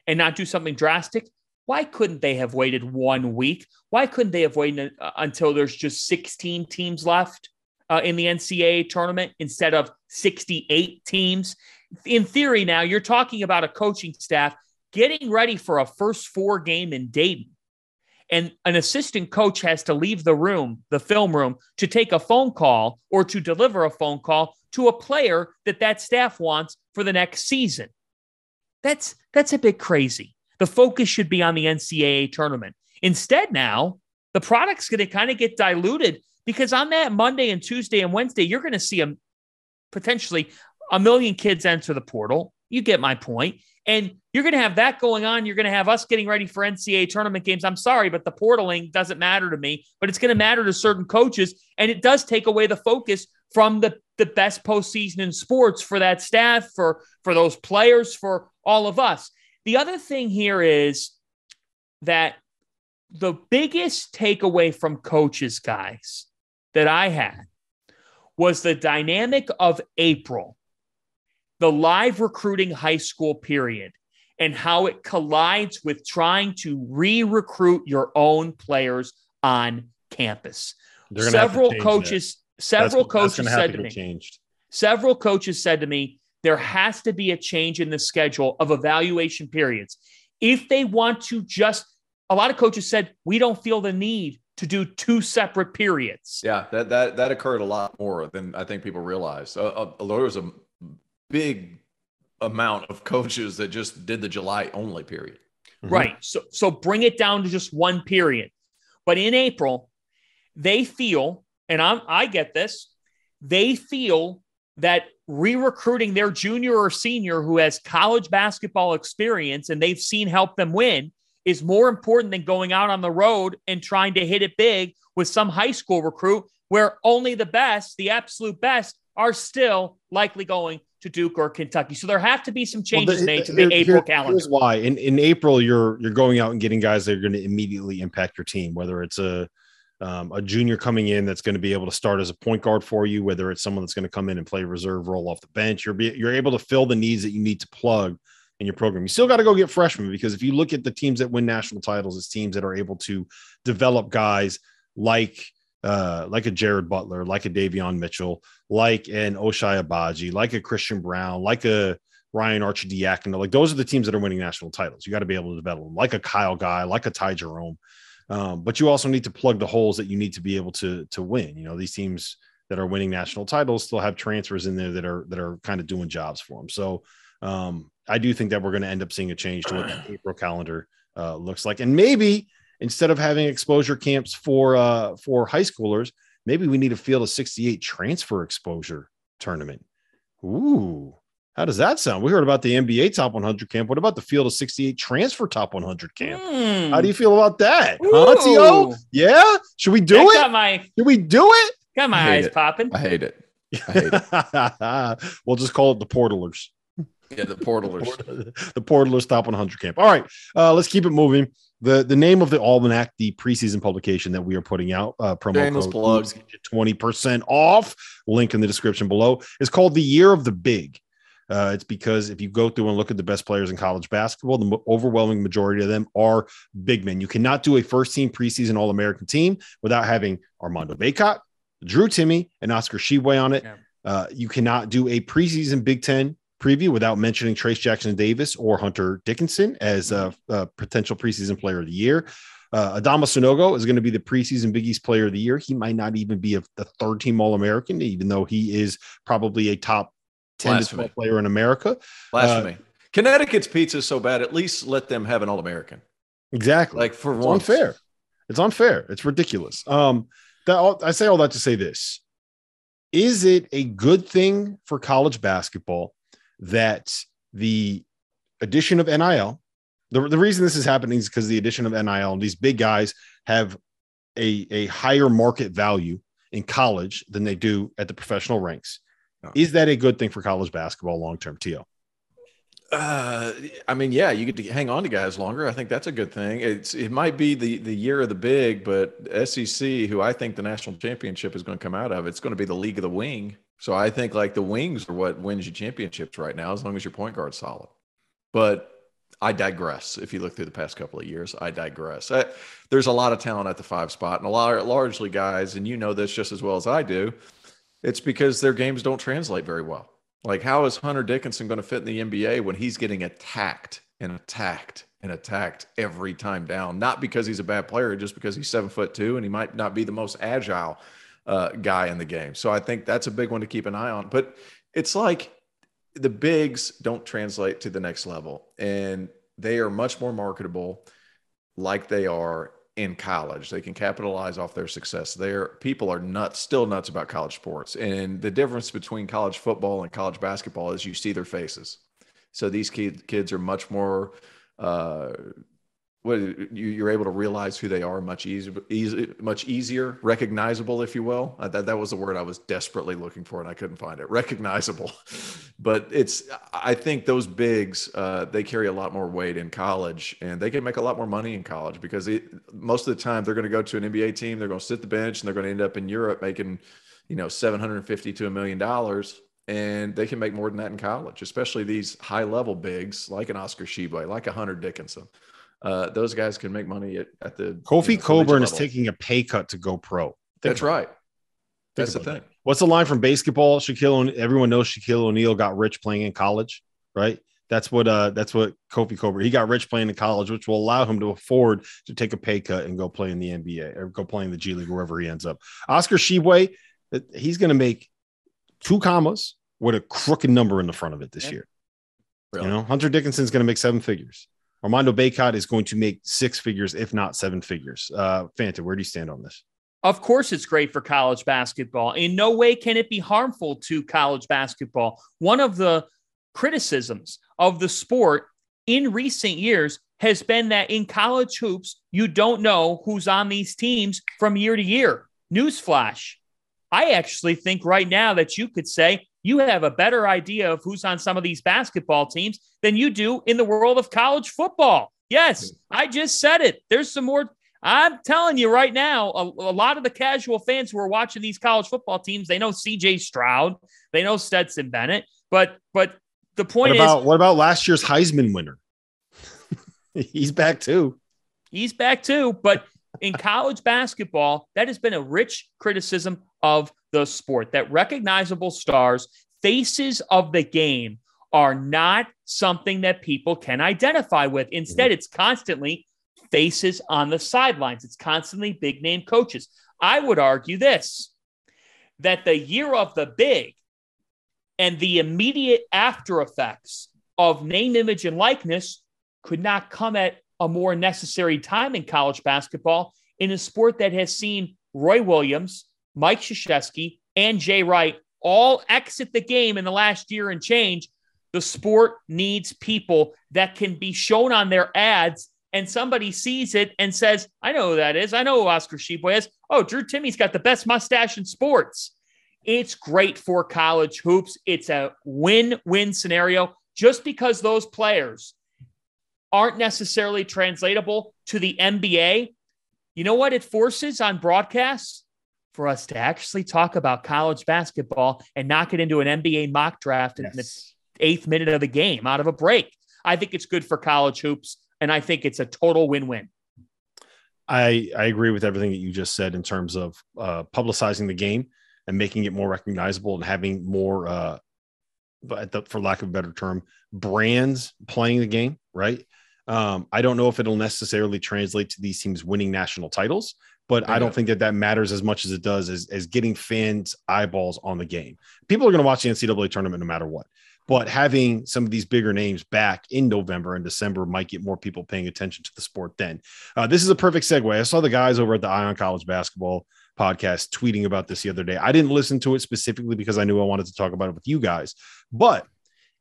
and not do something drastic, why couldn't they have waited one week? Why couldn't they have waited uh, until there's just 16 teams left? uh, in the NCAA tournament instead of 68 teams. In theory, now you're talking about a coaching staff getting ready for a first four game in Dayton. And an assistant coach has to leave the room, the film room, to take a phone call or to deliver a phone call to a player that that staff wants for the next season. That's that's a bit crazy. The focus should be on the NCAA tournament. Instead, now the product's going to kind of get diluted because on that Monday and Tuesday and Wednesday, you're going to see a potentially a million kids enter the portal. You get my point. And you're going to have that going on. You're going to have us getting ready for NCAA tournament games. I'm sorry, but the portaling doesn't matter to me, but it's going to matter to certain coaches. And it does take away the focus from the, the best postseason in sports for that staff, for, for those players, for all of us. The other thing here is that the biggest takeaway from coaches, guys, that I had was the dynamic of April, the live recruiting high school period, and how it collides with trying to re recruit your own players on campus. They're gonna have to Several coaches, that. several That's- coaches said to to me, changed. several coaches said to me, there has to be a change in the schedule of evaluation periods. If they want to just, a lot of coaches said, we don't feel the need to do two separate periods. Yeah, that that that occurred a lot more than I think people realize. Uh, uh, there was a big amount of coaches that just did the July only period. Mhm. Right. So so bring it down to just one period. But in April, they feel, and I'm I get this, they feel that re-recruiting their junior or senior who has college basketball experience and they've seen help them win is more important than going out on the road and trying to hit it big with some high school recruit where only the best, the absolute best, are still likely going to Duke or Kentucky. So there have to be some changes Well, made to the here- April calendar. Here's why. In in April, you're you're going out and getting guys that are going to immediately impact your team, whether it's a um, a junior coming in that's going to be able to start as a point guard for you, whether it's someone that's going to come in and play reserve role off the bench. You're be, you're able to fill the needs that you need to plug in your program. You still got to go get freshmen because if you look at the teams that win national titles, it's teams that are able to develop guys like uh, like a Jared Butler, like a Davion Mitchell, like an Ochai Agbaji, like a Christian Braun, like a Ryan Arcidiacono. Like those are the teams that are winning national titles. You got to be able to develop them, like a Kyle Guy, like a Ty Jerome. Um, but you also need to plug the holes that you need to be able to to win. You know, these teams that are winning national titles still have transfers in there that are that are kind of doing jobs for them. So um, I do think that we're going to end up seeing a change to what the April calendar uh, looks like, and maybe instead of having exposure camps for uh, for high schoolers, maybe we need a field of 68 transfer exposure tournament. Ooh, how does that sound? We heard about the NBA top 100 camp. What about the field of 68 transfer top 100 camp? Hmm. How do you feel about that? Huh, T.O.? Yeah? Should we do That it? Got my Should we do it? got my eyes it. popping. I hate it. I hate it. (laughs) we'll just call it the portalers. Yeah, the portalers. (laughs) the portalers top 100 camp. All right, uh, let's keep it moving. The the name of the almanac, the preseason publication that we are putting out, uh, promo Daniel's code twenty percent off. Link in the description below. is called the Year of the Big. Uh, it's because if you go through and look at the best players in college basketball, the overwhelming majority of them are big men. You cannot do a first team preseason All American team without having Armando Bacot, Drew Timme, and Oscar Tshiebwe on it. Yeah. Uh, you cannot do a preseason Big Ten preview without mentioning Trayce Jackson Davis or Hunter Dickinson as a, a potential preseason player of the year. Uh, Adama Sanogo is going to be the preseason Big East player of the year. He might not even be a, the third team All American, even though he is probably a top 10 to Blasphemy. 12 player in America. Blasphemy. Connecticut's pizza is so bad. At least let them have an All American. Exactly. Like for one. it's once. unfair. It's unfair. It's ridiculous. Um, that all, I say all that to say this: Is it a good thing for college basketball that the addition of NIL? The, the reason this is happening is because the addition of NIL and these big guys have a, a higher market value in college than they do at the professional ranks. Is that a good thing for college basketball long term, Tio? Uh, I mean, yeah, you get to hang on to guys longer. I think that's a good thing. It's it might be the the year of the big, but SEC, who I think the national championship is going to come out of, it's going to be the league of the wing. So I think like the wings are what wins you championships right now, as long as your point guard's solid. But I digress. If you look through the past couple of years, I digress. I, there's a lot of talent at the five spot, and a lot largely guys, and you know this just as well as I do. It's because their games don't translate very well. Like, how is Hunter Dickinson going to fit in the NBA when he's getting attacked and attacked and attacked every time down? Not because he's a bad player, just because he's seven foot two and he might not be the most agile uh, guy in the game. So I think that's a big one to keep an eye on. But it's like the bigs don't translate to the next level, and they are much more marketable, like they are in college. They can capitalize off their success. There, people are nuts, still nuts about college sports. And the difference between college football and college basketball is you see their faces. So these kid, kids are much more. Uh, what you, you're able to realize who they are much easier, easy, much easier, recognizable, if you will. Uh, that that was the word I was desperately looking for, and I couldn't find it. (laughs) Recognizable, but it's. I think those bigs uh, they carry a lot more weight in college, and they can make a lot more money in college because it, most of the time they're going to go to an NBA team, they're going to sit the bench, and they're going to end up in Europe making, you know, seven hundred fifty to a million dollars. And they can make more than that in college, especially these high level bigs like an Oscar Tshiebwe, like a Hunter Dickinson uh, those guys can make money at, at the Kofi you know, Cockburn is taking a pay cut to go pro. Think That's right. That's the thing. What's the line from basketball? Shaquille, everyone knows Shaquille O'Neal got rich playing in college, right? That's what uh that's what Kofi Cockburn. He got rich playing in college, which will allow him to afford to take a pay cut and go play in the NBA or go play in the G League wherever he ends up. Oscar Tshiebwe, uh, he's going to make two commas with a crooked number in the front of it this Yeah. year. Really. You know, Hunter Dickinson's going to make seven figures. Armando Bacot is going to make six figures, if not seven figures. Uh, Fanta, where do you stand on this? Of course, it's great for college basketball. In no way can it be harmful to college basketball. One of the criticisms of the sport in recent years has been that in college hoops, you don't know who's on these teams from year to year. Newsflash. I actually think right now that you could say you have a better idea of who's on some of these basketball teams than you do in the world of college football. Yes, I just said it. There's some more I'm telling you right now, a, a lot of the casual fans who are watching these college football teams, they know CJ Stroud, they know Stetson Bennett, but but the point What about is what about last year's Heisman winner? (laughs) He's back too. he's back too. But in college basketball, that has been a rich criticism of the sport that recognizable stars, faces of the game, are not something that people can identify with. Instead, mm-hmm. it's constantly faces on the sidelines, it's constantly big name coaches. I would argue this that the year of the big and the immediate after effects of name, image, and likeness could not come at a more necessary time in college basketball in a sport that has seen Roy Williams, Mike Krzyzewski, and Jay Wright all exit the game in the last year and change. The sport needs people that can be shown on their ads and somebody sees it and says, I know who that is. I know who Oscar Tshiebwe is. Oh, Drew Timme's got the best mustache in sports. It's great for college hoops. It's a win win scenario. Just because those players aren't necessarily translatable to the NBA, you know what it forces on broadcasts? For us to actually talk about college basketball and not get into an NBA mock draft yes. in the eighth minute of the game out of a break. I think it's good for college hoops, and I think it's a total win win. I, I agree with everything that you just said in terms of uh, publicizing the game and making it more recognizable and having more, uh, for lack of a better term, brands playing the game, right? Um, I don't know if it'll necessarily translate to these teams winning national titles, but I don't think that that matters as much as it does as, as getting fans' eyeballs on the game. People are going to watch the NCAA tournament no matter what. But having some of these bigger names back in November and December might get more people paying attention to the sport then. Uh, this is a perfect segue. I saw the guys over at the Eye on College Basketball podcast tweeting about this the other day. I didn't listen to it specifically because I knew I wanted to talk about it with you guys. But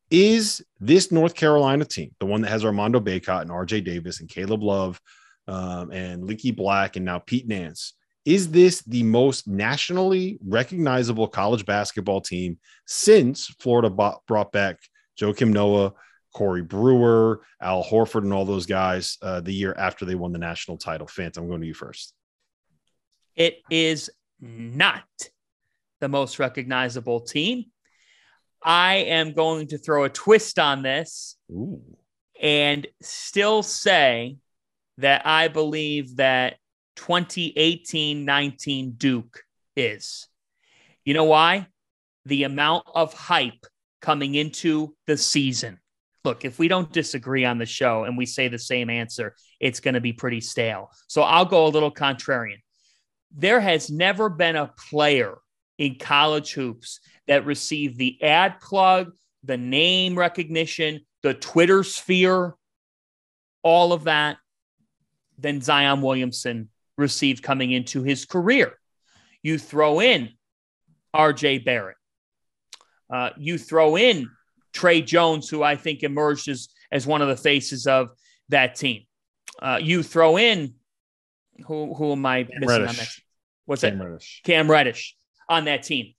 is this North Carolina team, the one that has Armando Bacot and RJ Davis and Caleb Love um, and Leaky Black and now Pete Nance, is this the most nationally recognizable college basketball team since Florida brought back Joakim Noah, Corey Brewer, Al Horford, and all those guys uh, the year after they won the national title? Fanta, I'm going to you first. It is not the most recognizable team. I am going to throw a twist on this Ooh. and still say that I believe that 2018 19 Duke is. You know why? The amount of hype coming into the season. Look, if we don't disagree on the show and we say the same answer, it's going to be pretty stale. So I'll go a little contrarian. There has never been a player in college hoops that received the ad plug, the name recognition, the Twitter sphere, all of that, than Zion Williamson received coming into his career. You throw in RJ Barrett. Uh, you throw in Tre Jones, who I think emerged as, as one of the faces of that team. Uh, you throw in who who am I missing Reddish. on that? Team? What's Cam that? Reddish. Cam Reddish on that team.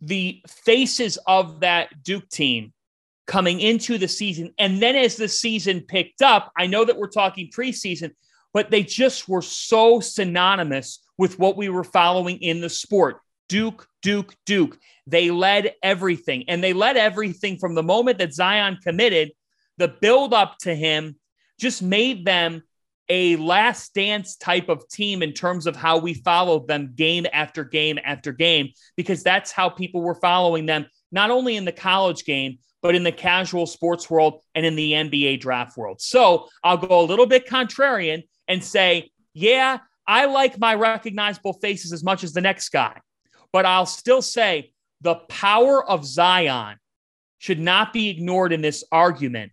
The faces of that Duke team coming into the season, and then as the season picked up, I know that we're talking preseason, but they just were so synonymous with what we were following in the sport. Duke, Duke, Duke. They led everything. And they led everything from the moment that Zion committed, the build up to him just made them a last dance type of team in terms of how we followed them game after game after game, because that's how people were following them, not only in the college game, but in the casual sports world and in the NBA draft world. So I'll go a little bit contrarian and say, yeah, I like my recognizable faces as much as the next guy, but I'll still say the power of Zion should not be ignored in this argument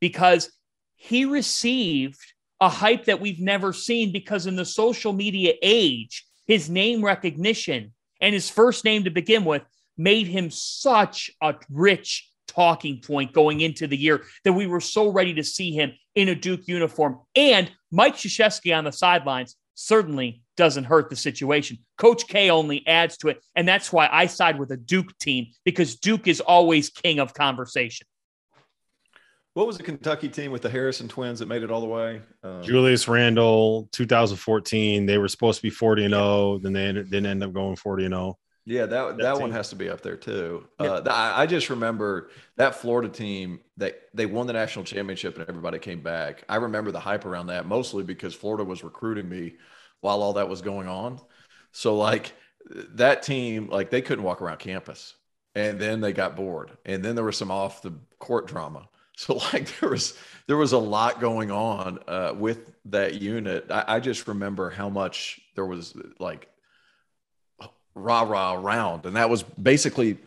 because he received a hype that we've never seen because in the social media age, his name recognition and his first name to begin with made him such a rich talking point going into the year that we were so ready to see him in a Duke uniform. And Mike Krzyzewski on the sidelines certainly doesn't hurt the situation. Coach K only adds to it. And that's why I side with a Duke team because Duke is always king of conversation. What was the Kentucky team with the Harrison twins that made it all the way? Um, Julius Randle, 2014. They were supposed to be 40 and 0. Then they didn't end up going 40 and 0. Yeah, that that, that one has to be up there too. Yeah. Uh, I, I just remember that Florida team that they won the national championship and everybody came back. I remember the hype around that mostly because Florida was recruiting me while all that was going on. So like that team, like they couldn't walk around campus, and then they got bored, and then there was some off the court drama. (laughs) So like there was there was a lot going on uh, with that unit. I, I just remember how much there was like rah rah around. And that was basically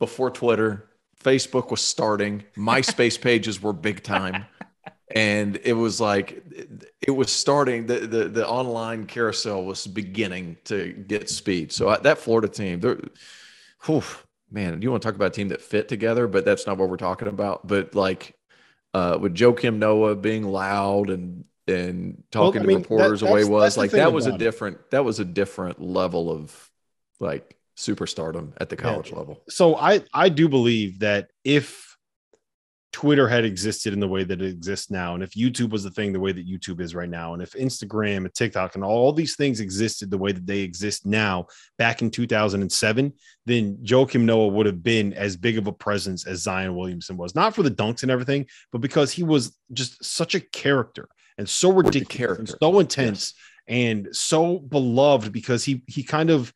before Twitter. Facebook was starting, MySpace (laughs) pages were big time. And it was like it was starting the, the the online carousel was beginning to get speed. So that Florida team, they're, whew, man, you want to talk about a team that fit together, but that's not what we're talking about. But like uh, with Joakim Noah being loud and and talking well, mean, to reporters that, the way was like that was a different it. that was a different level of like superstardom at the college yeah. level. So I I do believe that if Twitter had existed in the way that it exists now, and if YouTube was the thing the way that YouTube is right now, and if Instagram and TikTok and all these things existed the way that they exist now back in 2007, then Joakim Noah would have been as big of a presence as Zion Williamson was, not for the dunks and everything, but because he was just such a character and so ridiculous and so intense yes. and so beloved because he he kind of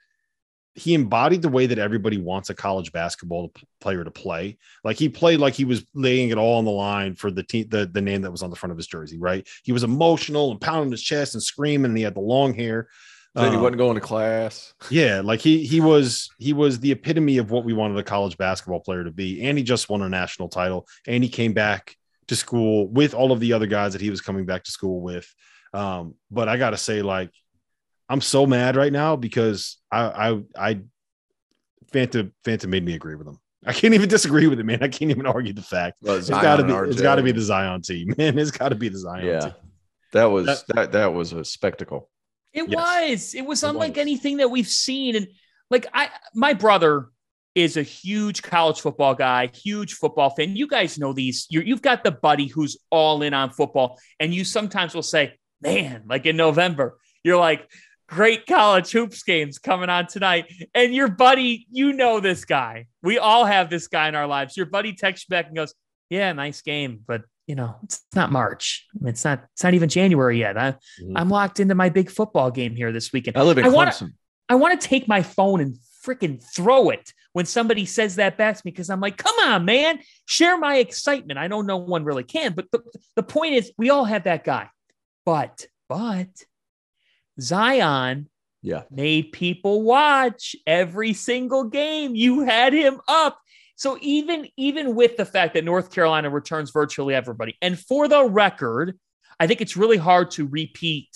he embodied the way that everybody wants a college basketball player to play. Like he played like he was laying it all on the line for the team, the, the name that was on the front of his jersey, right? He was emotional and pounding his chest and screaming, and he had the long hair. Then um, he wasn't going to class. (laughs) Yeah, like he he was he was the epitome of what we wanted a college basketball player to be. And he just won a national title. And he came back to school with all of the other guys that he was coming back to school with. Um, but I gotta say, like, I'm so mad right now because I I I Fanta Fanta made me agree with him. I can't even disagree with it, man. I can't even argue the fact. Well, it's got to be. RJ. It's got to be the Zion team, (laughs) man. It's got to be the Zion. Yeah, team. that was that, that that was a spectacle. It yes. was. It was unlike was. anything that we've seen. And like I, my brother is a huge college football guy, huge football fan. You guys know these. you you've got the buddy who's all in on football, and you sometimes will say, "Man, like in November, you're like." Great college hoops games coming on tonight. And your buddy, you know this guy. We all have this guy in our lives. Your buddy texts back and goes, "Yeah, nice game, but you know it's not March. It's not. It's not even January yet. I, mm-hmm. I'm locked into my big football game here this weekend. I live in I wanna, Clemson. I want to take my phone and freaking throw it when somebody says that back to me because I'm like, come on, man, share my excitement. I know no one really can, but the, the point is, we all have that guy. But, but Zion yeah. made people watch every single game. You had him up. So even even with the fact that North Carolina returns virtually everybody, and for the record, I think it's really hard to repeat.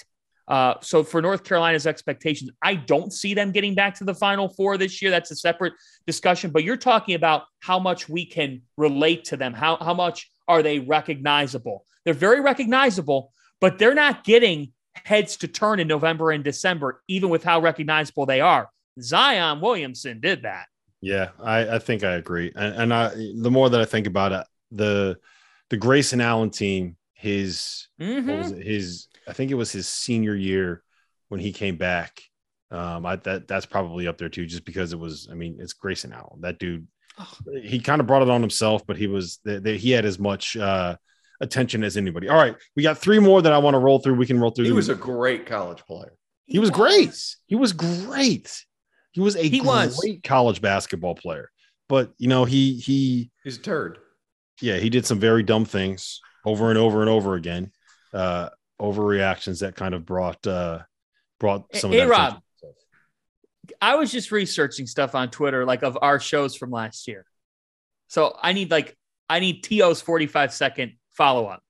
Uh, so for North Carolina's expectations, I don't see them getting back to the Final Four this year. That's a separate discussion. But you're talking about how much we can relate to them. How how much are they recognizable? They're very recognizable, but they're not getting heads to turn in November and December, even with how recognizable they are. Zion Williamson did that. Yeah, I, I think I agree. And, and I, the more that I think about it, the the Grayson Allen team, his mm-hmm. his I think it was his senior year when he came back. Um, I that that's probably up there too, just because it was. I mean, it's Grayson Allen. That dude, he kind of brought it on himself, but he was that he had as much uh, attention as anybody. All right, we got three more that I want to roll through. We can roll through. He was a great college player. He, he was, was, great. He was great. He was a he great was. college basketball player. But you know, he he he's a turd. Yeah, he did some very dumb things over and over and over again. Uh overreactions that kind of brought uh brought some hey, of that. Hey, Rob, I was just researching stuff on Twitter, like of our shows from last year. So I need like I need To's 45 second follow up.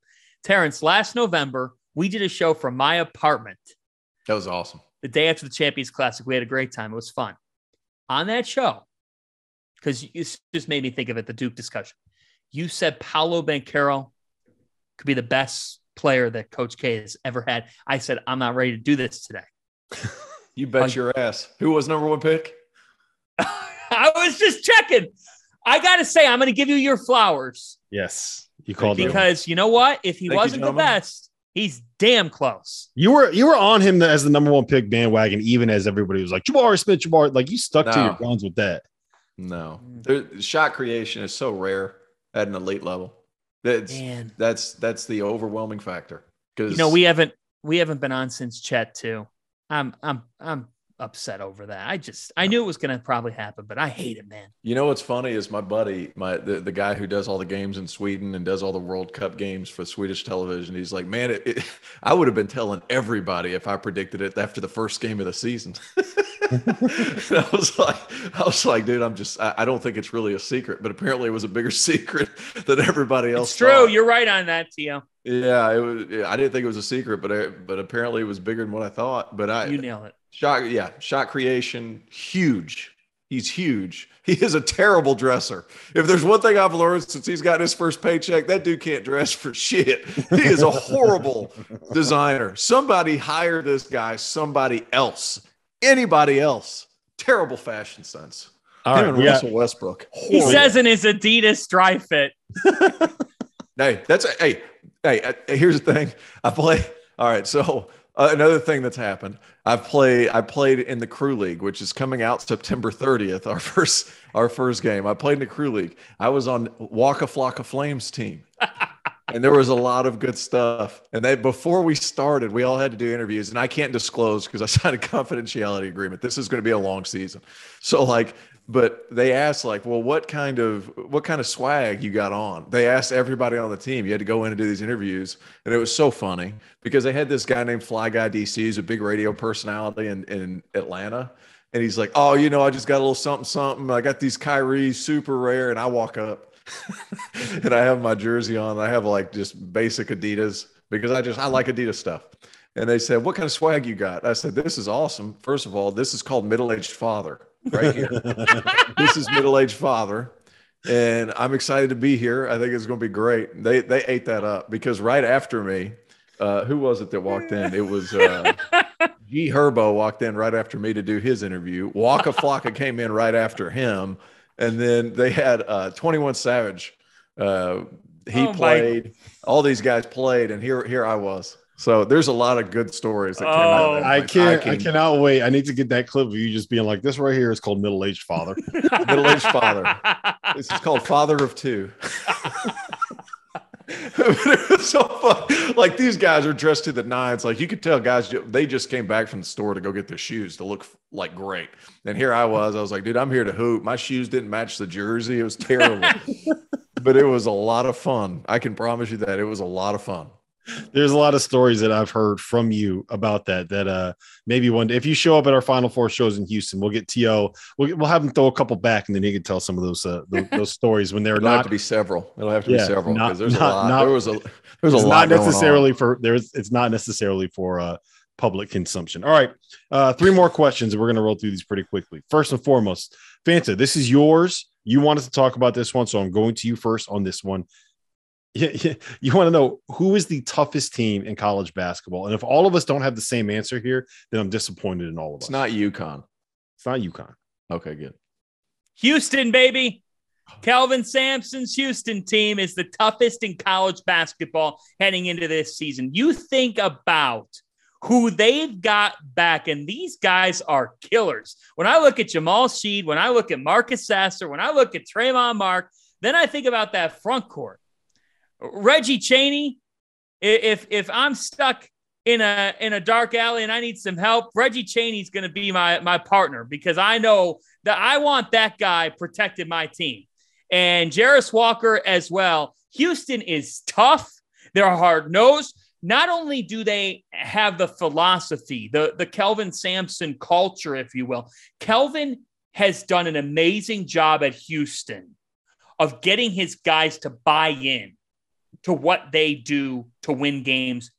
Terrence, last November, we did a show from my apartment. That was awesome. The day after the Champions Classic, we had a great time. It was fun. On that show, because it just made me think of it, the Duke discussion. You said Paolo Banchero could be the best player that Coach K has ever had. I said, I'm not ready to do this today. (laughs) you bet your ass. Who was number one pick? (laughs) I was just checking. I got to say, I'm going to give you your flowers. Yes. You called because you know what? If he Thank wasn't you, the best, he's damn close. You were you were on him as the number one pick bandwagon, even as everybody was like Jabari Smith, Jabari. Like you stuck no. to your guns with that. No, mm. there, shot creation is so rare at an elite level. That's Man. that's that's the overwhelming factor. Because you know we haven't we haven't been on since Chet too. I'm I'm I'm upset over that. I just I knew it was going to probably happen, but I hate it, man. You know what's funny is my buddy, my the, the guy who does all the games in Sweden and does all the World Cup games for Swedish television. He's like, man, it, it, (laughs) I would have been telling everybody if I predicted it after the first game of the season. (laughs) (laughs) I was like, I was like, dude, I'm just, I, I, don't think it's really a secret, but apparently it was a bigger (laughs) secret than everybody else. It's true. Thought. You're right on that, Tio. Yeah, it was. I didn't think it was a secret, but I, but apparently it was bigger than what I thought. But I, you nail it. Shot, yeah, shot creation, huge. He's huge. He is a terrible dresser. If there's one thing I've learned since he's got his first paycheck, that dude can't dress for shit. He is a horrible (laughs) designer. Somebody hire this guy, somebody else, anybody else. Terrible fashion sense. All right, Russell Westbrook. Horrible. He says in his Adidas dry fit. (laughs) Hey, that's a, hey, hey. uh, Here's the thing. I play. All right. So uh, another thing that's happened. I've played. I played in the crew league, which is coming out September 30th. Our (laughs) first. Our first game. I played in the crew league. I was on Waka Flocka Flames team. (laughs) and there was a lot of good stuff. And they before we started, we all had to do interviews, and I can't disclose because I (laughs) signed a confidentiality agreement. This is going to be a long season, so like. But they asked like, well, what kind of what kind of swag you got on? They asked everybody on the team. You had to go in and do these interviews, and it was so funny because they had this guy named Fly Guy DC, who's a big radio personality in in Atlanta, and he's like, oh, you know, I just got a little something something. I got these Kyrie super rare, and I walk up (laughs) and I have my jersey on. I have like just basic Adidas because I just I like Adidas stuff. And they said, "What kind of swag you got?" I said, "This is awesome. First of all, this is called middle-aged father right here. (laughs) this is middle-aged father." And I'm excited to be here. I think it's going to be great. They they ate that up because right after me, uh, who was it that walked in? It was uh, G Herbo walked in right after me to do his interview. Waka Flocka came in right after him, and then they had uh, 21 Savage. Uh, he Oh, my- played. All these guys played, and here here I was. So there's a lot of good stories that came out. Oh, of I can't. I, can- cannot wait. I need to get that clip of you just being like, "This right here is called middle aged father." (laughs) Middle-aged father. (laughs) This is called Father of Two. (laughs) (laughs) it was so fun. Like these guys are dressed to the nines. Like you could tell, guys, they just came back from the store to go get their shoes to look like great. And here I was. I was like, dude, I'm here to hoop. My shoes didn't match the jersey. It was (laughs) terrible, but it was a lot of fun. I can promise you that it was a lot of fun. There's a lot of stories that I've heard from you about that. That uh, maybe one day, if you show up at our Final Four shows in Houston, we'll get To. We'll, we'll have him throw a couple back, and then he can tell some of those uh, those, (laughs) those stories when they're It'll have not to be several. It'll have to Yeah, be several because there's not- a lot. not- there was a there was a lot not necessarily for there's it's not necessarily for uh public consumption all right uh three more questions and we're going to roll through these pretty quickly first and foremost fanta this is yours you wanted to talk about this one so i'm going to you first on this one Yeah, yeah. you want to know who is the toughest team in college basketball and if all of us don't have the same answer here then i'm disappointed in all of It's us It's not UConn. it's not UConn. Okay, good. Houston, baby. Kelvin Sampson's Houston team is the toughest in college basketball heading into this season. You think about who they've got back, and these guys are killers. When I look at Jamal Shead, when I look at Marcus Sasser, when I look at Tramon Mark, then I think about that front court. Reggie Chaney, if if I'm stuck in a in a dark alley and I need some help, Reggie Chaney's going to be my my partner because I know that I want that guy protecting my team. And Jarace Walker as well. Houston is tough. They're hard nosed. Not only do they have the philosophy, the, the Kelvin Sampson culture, if you will, Kelvin has done an amazing job at Houston of getting his guys to buy in to what they do to win games,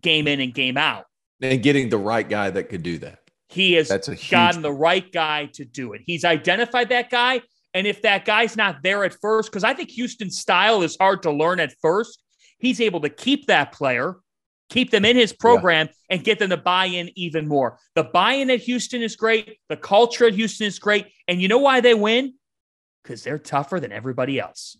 game in and game out. And getting the right guy that could do that. He has That's a gotten the right guy to do it. He's identified that guy. And if that guy's not there at first, because I think Houston's style is hard to learn at first, he's able to keep that player, keep them in his program, and get them to buy in even more. The buy in at Houston is great. The culture at Houston is great. And you know why they win? Because they're tougher than everybody else.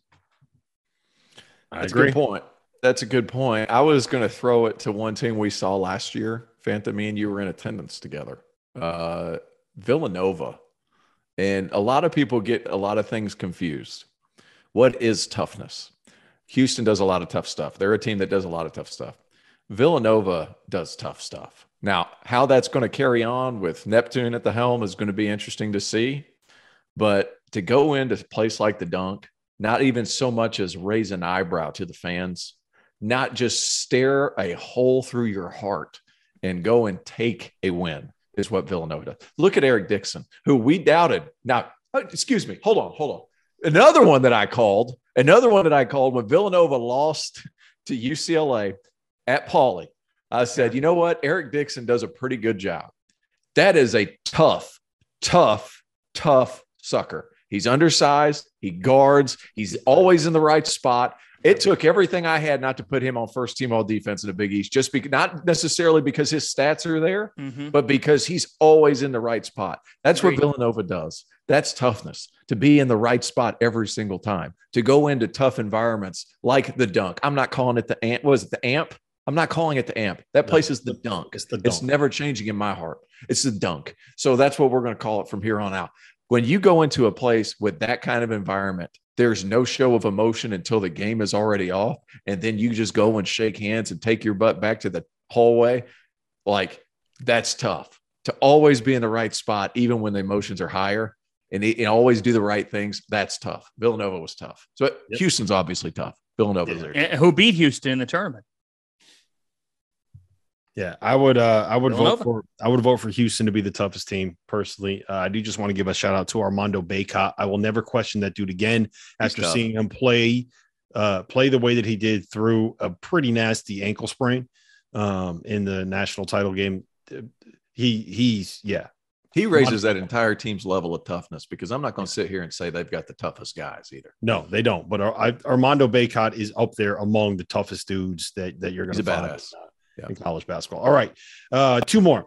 I That's a good point. That's a good point. I was going to throw it to one team we saw last year. Fanta, me and you were in attendance together. Uh, Villanova. And a lot of people get a lot of things confused. What is toughness? Houston does a lot of tough stuff. They're a team that does a lot of tough stuff. Villanova does tough stuff. Now, how that's going to carry on with Neptune at the helm is going to be interesting to see. But to go into a place like the dunk, not even so much as raise an eyebrow to the fans, not just stare a hole through your heart and go and take a win is what Villanova does. Look at Eric Dixon, who we doubted. Now, uh, excuse me, hold on, hold on. Another one that I called, another one that I called when Villanova lost to UCLA at Pauley. I said, you know what? Eric Dixon does a pretty good job. That is a tough, tough, tough sucker. He's undersized. He guards. He's always in the right spot. It took everything I had not to put him on first team all defense in the Big East, just because not necessarily because his stats are there, Mhm. but because he's always in the right spot. That's Agreed. what Villanova does. That's toughness to be in the right spot every single time, to go into tough environments like the dunk. I'm not calling it the amp. Was it the amp? I'm not calling it the amp. That No, place is the dunk. It's the It's never changing in my heart. It's the dunk. So that's what we're going to call it from here on out. When you go into a place with that kind of environment, there's no show of emotion until the game is already off. And then you just go and shake hands and take your butt back to the hallway. Like that's tough to always be in the right spot, even when the emotions are higher and, and always do the right things. That's tough. Villanova was tough. So Yep. Houston's obviously tough. Villanova's there. Who beat Houston in the tournament? Yeah, I would. Uh, I would Villanova. vote for. I would vote for Houston to be the toughest team personally. Uh, I do just want to give a shout out to Armando Bacot. I will never question that dude again after seeing him play, uh, play the way that he did through a pretty nasty ankle sprain, um, in the national title game. He he's yeah. He raises that entire team's level of toughness because I'm not going to sit here and say they've got the toughest guys either. No, they don't. But Ar- I, Armando Bacot is up there among the toughest dudes that that you're going He's to a find badass. In, Yeah. in college basketball. All right, uh, two more.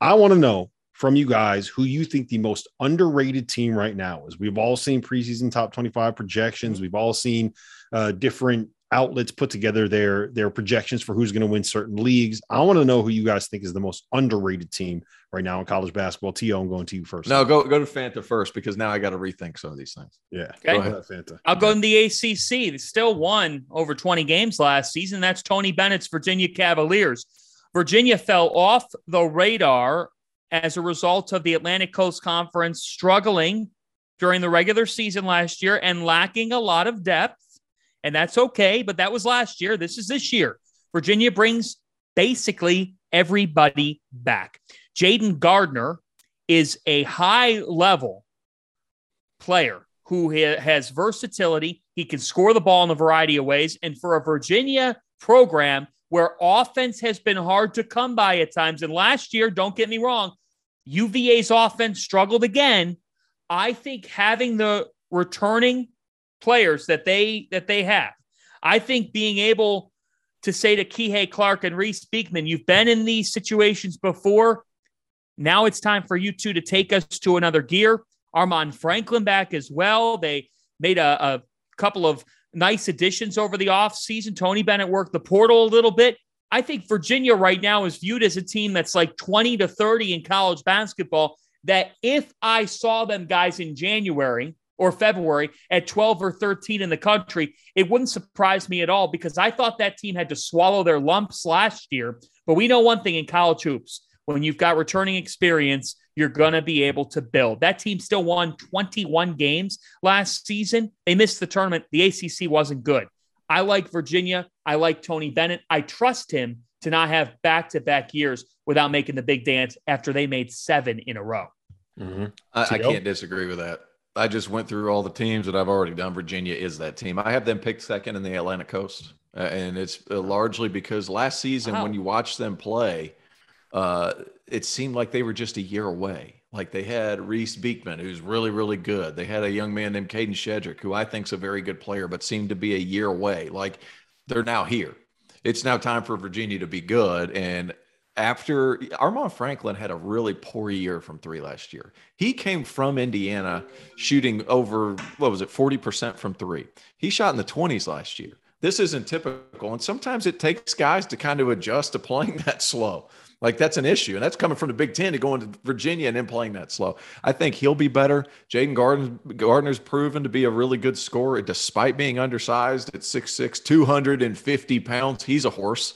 I want to know from you guys who you think the most underrated team right now is. We've all seen preseason top 25 projections. We've all seen uh, different outlets put together their their projections for who's going to win certain leagues. I want to know who you guys think is the most underrated team right now in college basketball. T.O., I'm going to you first. No, go go to Fanta first because now I got to rethink some of these things. yeah, Okay. go ahead, Fanta. I'll go in the ACC. They still won over 20 games last season. That's Tony Bennett's Virginia Cavaliers. Virginia fell off the radar as a result of the Atlantic Coast Conference struggling during the regular season last year and lacking a lot of depth. And that's okay, but that was last year. This is this year. Virginia brings basically everybody back. Jayden Gardner is a high level player who has versatility. He can score the ball in a variety of ways. And for a Virginia program where offense has been hard to come by at times, and last year, don't get me wrong, UVA's offense struggled again. I think having the returning players that they that they have, I think being able to say to Kihei Clark and Reece Beekman, you've been in these situations before. Now it's time for you two to take us to another gear. Armaan Franklin back as well. They made a, a couple of nice additions over the offseason. Tony Bennett worked the portal a little bit. I think Virginia right now is viewed as a team that's like 20 to 30 in college basketball. That if I saw them guys in January or February at 12 or 13 in the country, it wouldn't surprise me at all because I thought that team had to swallow their lumps last year. But we know one thing in college hoops when you've got returning experience, you're going to be able to build. That team still won 21 games last season. They missed the tournament. The ACC wasn't good. I like Virginia. I like Tony Bennett. I trust him to not have back to back years without making the big dance after they made seven in a row. Mm-hmm. I, I can't disagree with that. I just went through all the teams that I've already done. Virginia is that team. I have them picked second in the Atlantic Coast, uh, and it's uh, largely because last season Wow. when you watch them play, uh, it seemed like they were just a year away. Like they had Reece Beekman, who's really, really good. They had a young man named Kadin Shedrick, who I think's a very good player, but seemed to be a year away. Like they're now here. It's now time for Virginia to be good. And after Armaan Franklin had a really poor year from three last year. He came from Indiana shooting over, what was it, 40% from three. He shot in the 20s last year. This isn't typical. And sometimes it takes guys to kind of adjust to playing (laughs) that slow. Like that's an issue. And that's coming from the Big Ten to going to Virginia and then playing that slow. I think he'll be better. Jayden Gardner, Gardner's proven to be a really good scorer despite being undersized at 6'6, 250 pounds. He's a horse.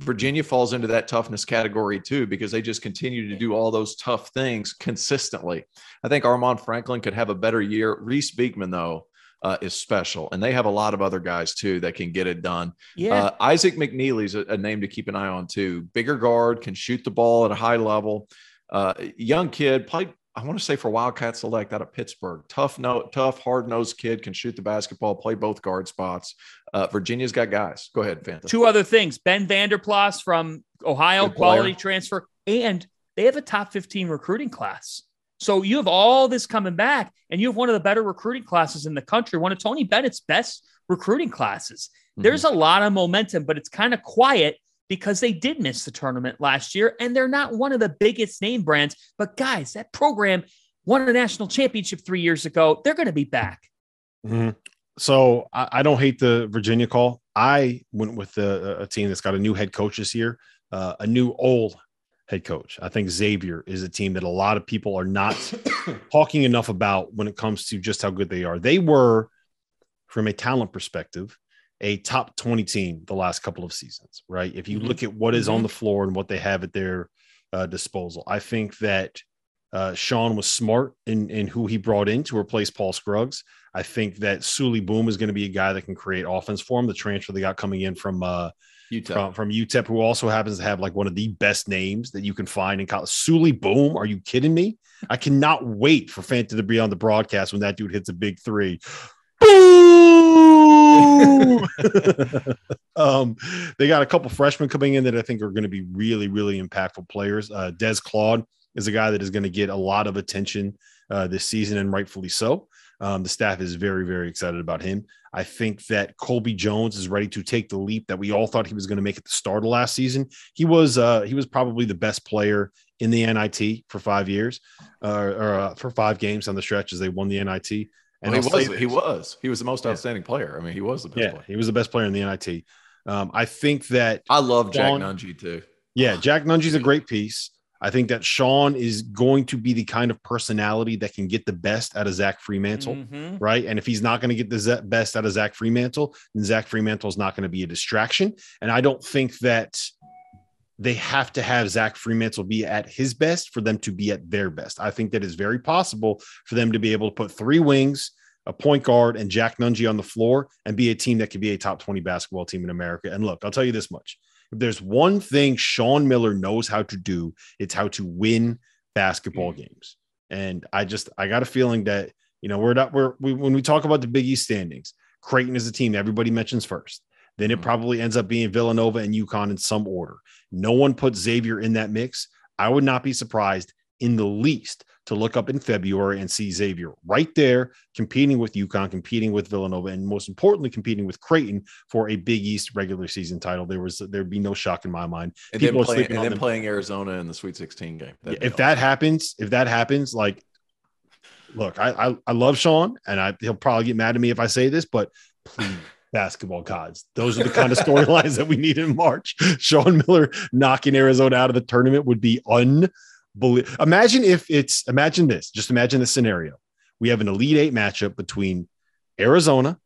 Virginia falls into that toughness category too because they just continue to do all those tough things consistently. I think Armaan Franklin could have a better year. Reece Beekman, though, uh, is special, and they have a lot of other guys too that can get it done. Yeah. Uh, Isaac McNeely's a, a name to keep an eye on too. Bigger guard, can shoot the ball at a high level. Uh, young kid, played. I want to say for Wildcat Select out of Pittsburgh. Tough, no, tough, hard nosed kid can shoot the basketball, play both guard spots. Uh, Virginia's got guys. Go ahead, Fanta. Two other things Ben Vander Plas from Ohio, quality transfer, and they have a top 15 recruiting class. So you have all this coming back, and you have one of the better recruiting classes in the country, one of Tony Bennett's best recruiting classes. Mm-hmm. There's a lot of momentum, but it's kind of quiet because they did miss the tournament last year, and they're not one of the biggest name brands. But guys, that program won a national championship three years ago. They're going to be back. Mm-hmm. So I, I, don't hate the Virginia call. I went with a, a team that's got a new head coach this year, uh, a new old head coach. I think Xavier is a team that a lot of people are not (coughs) talking enough about when it comes to just how good they are. They were, from a talent perspective, a top 20 team the last couple of seasons, right? If you mm-hmm. look at what is mm-hmm. on the floor and what they have at their uh, disposal, I think that uh, Sean was smart in, in who he brought in to replace Paul Scruggs. I think that Souley Boum is going to be a guy that can create offense for him. The transfer they got coming in from uh, UTEP. From, from UTEP, who also happens to have like one of the best names that you can find in college. Souley Boum, are you kidding me? I cannot wait for Fanta to be on the broadcast when that dude hits a big three. Boom! (laughs) (laughs) um, they got a couple freshmen coming in that I think are going to be really, really impactful players. Uh, Des Claude is a guy that is going to get a lot of attention uh, this season, and rightfully so. Um, the staff is very, very excited about him. I think that Colby Jones is ready to take the leap that we all thought he was going to make at the start of last season. He was uh, he was probably the best player in the NIT for five years, uh, or uh, for five games on the stretch as they won the NIT. And well, he was he was he was the most outstanding yeah. player. I mean, he was the best. Yeah, player. he was the best player in the NIT. Um, I think that I love Jack Nunge too. Yeah, Jack Nunge's a great piece. I think that Sean is going to be the kind of personality that can get the best out of Zach Freemantle, mm-hmm. right? And if he's not going to get the best out of Zach Freemantle, then Zach Freemantle is not going to be a distraction. And I don't think that they have to have Zach Freemantle be at his best for them to be at their best. I think that is very possible for them to be able to put three wings, a point guard, and Jack Nunge on the floor and be a team that could be a top 20 basketball team in America. And look, I'll tell you this much if there's one thing Sean Miller knows how to do, it's how to win basketball mm. games. And I just I got a feeling that you know we're not we're we, when we talk about the Big East standings, Creighton is a team everybody mentions first. Then it mm. probably ends up being Villanova and UConn in some order. No one puts Xavier in that mix. I would not be surprised in the least to look up in February and see Xavier right there competing with UConn, competing with Villanova, and most importantly, competing with Creighton for a Big East regular season title. There was there'd be no shock in my mind. And People then, playing, and then playing Arizona in the Sweet 16 game. Yeah, if awesome. that happens, if that happens, like look, I, I, I love Sean, and I he'll probably get mad at me if I say this, but please. (laughs) basketball gods. Those are the kind of storylines that we need in March. Sean Miller knocking Arizona out of the tournament would be un believe. Imagine if it's imagine this. Just imagine the scenario. We have an Elite Eight matchup between Arizona,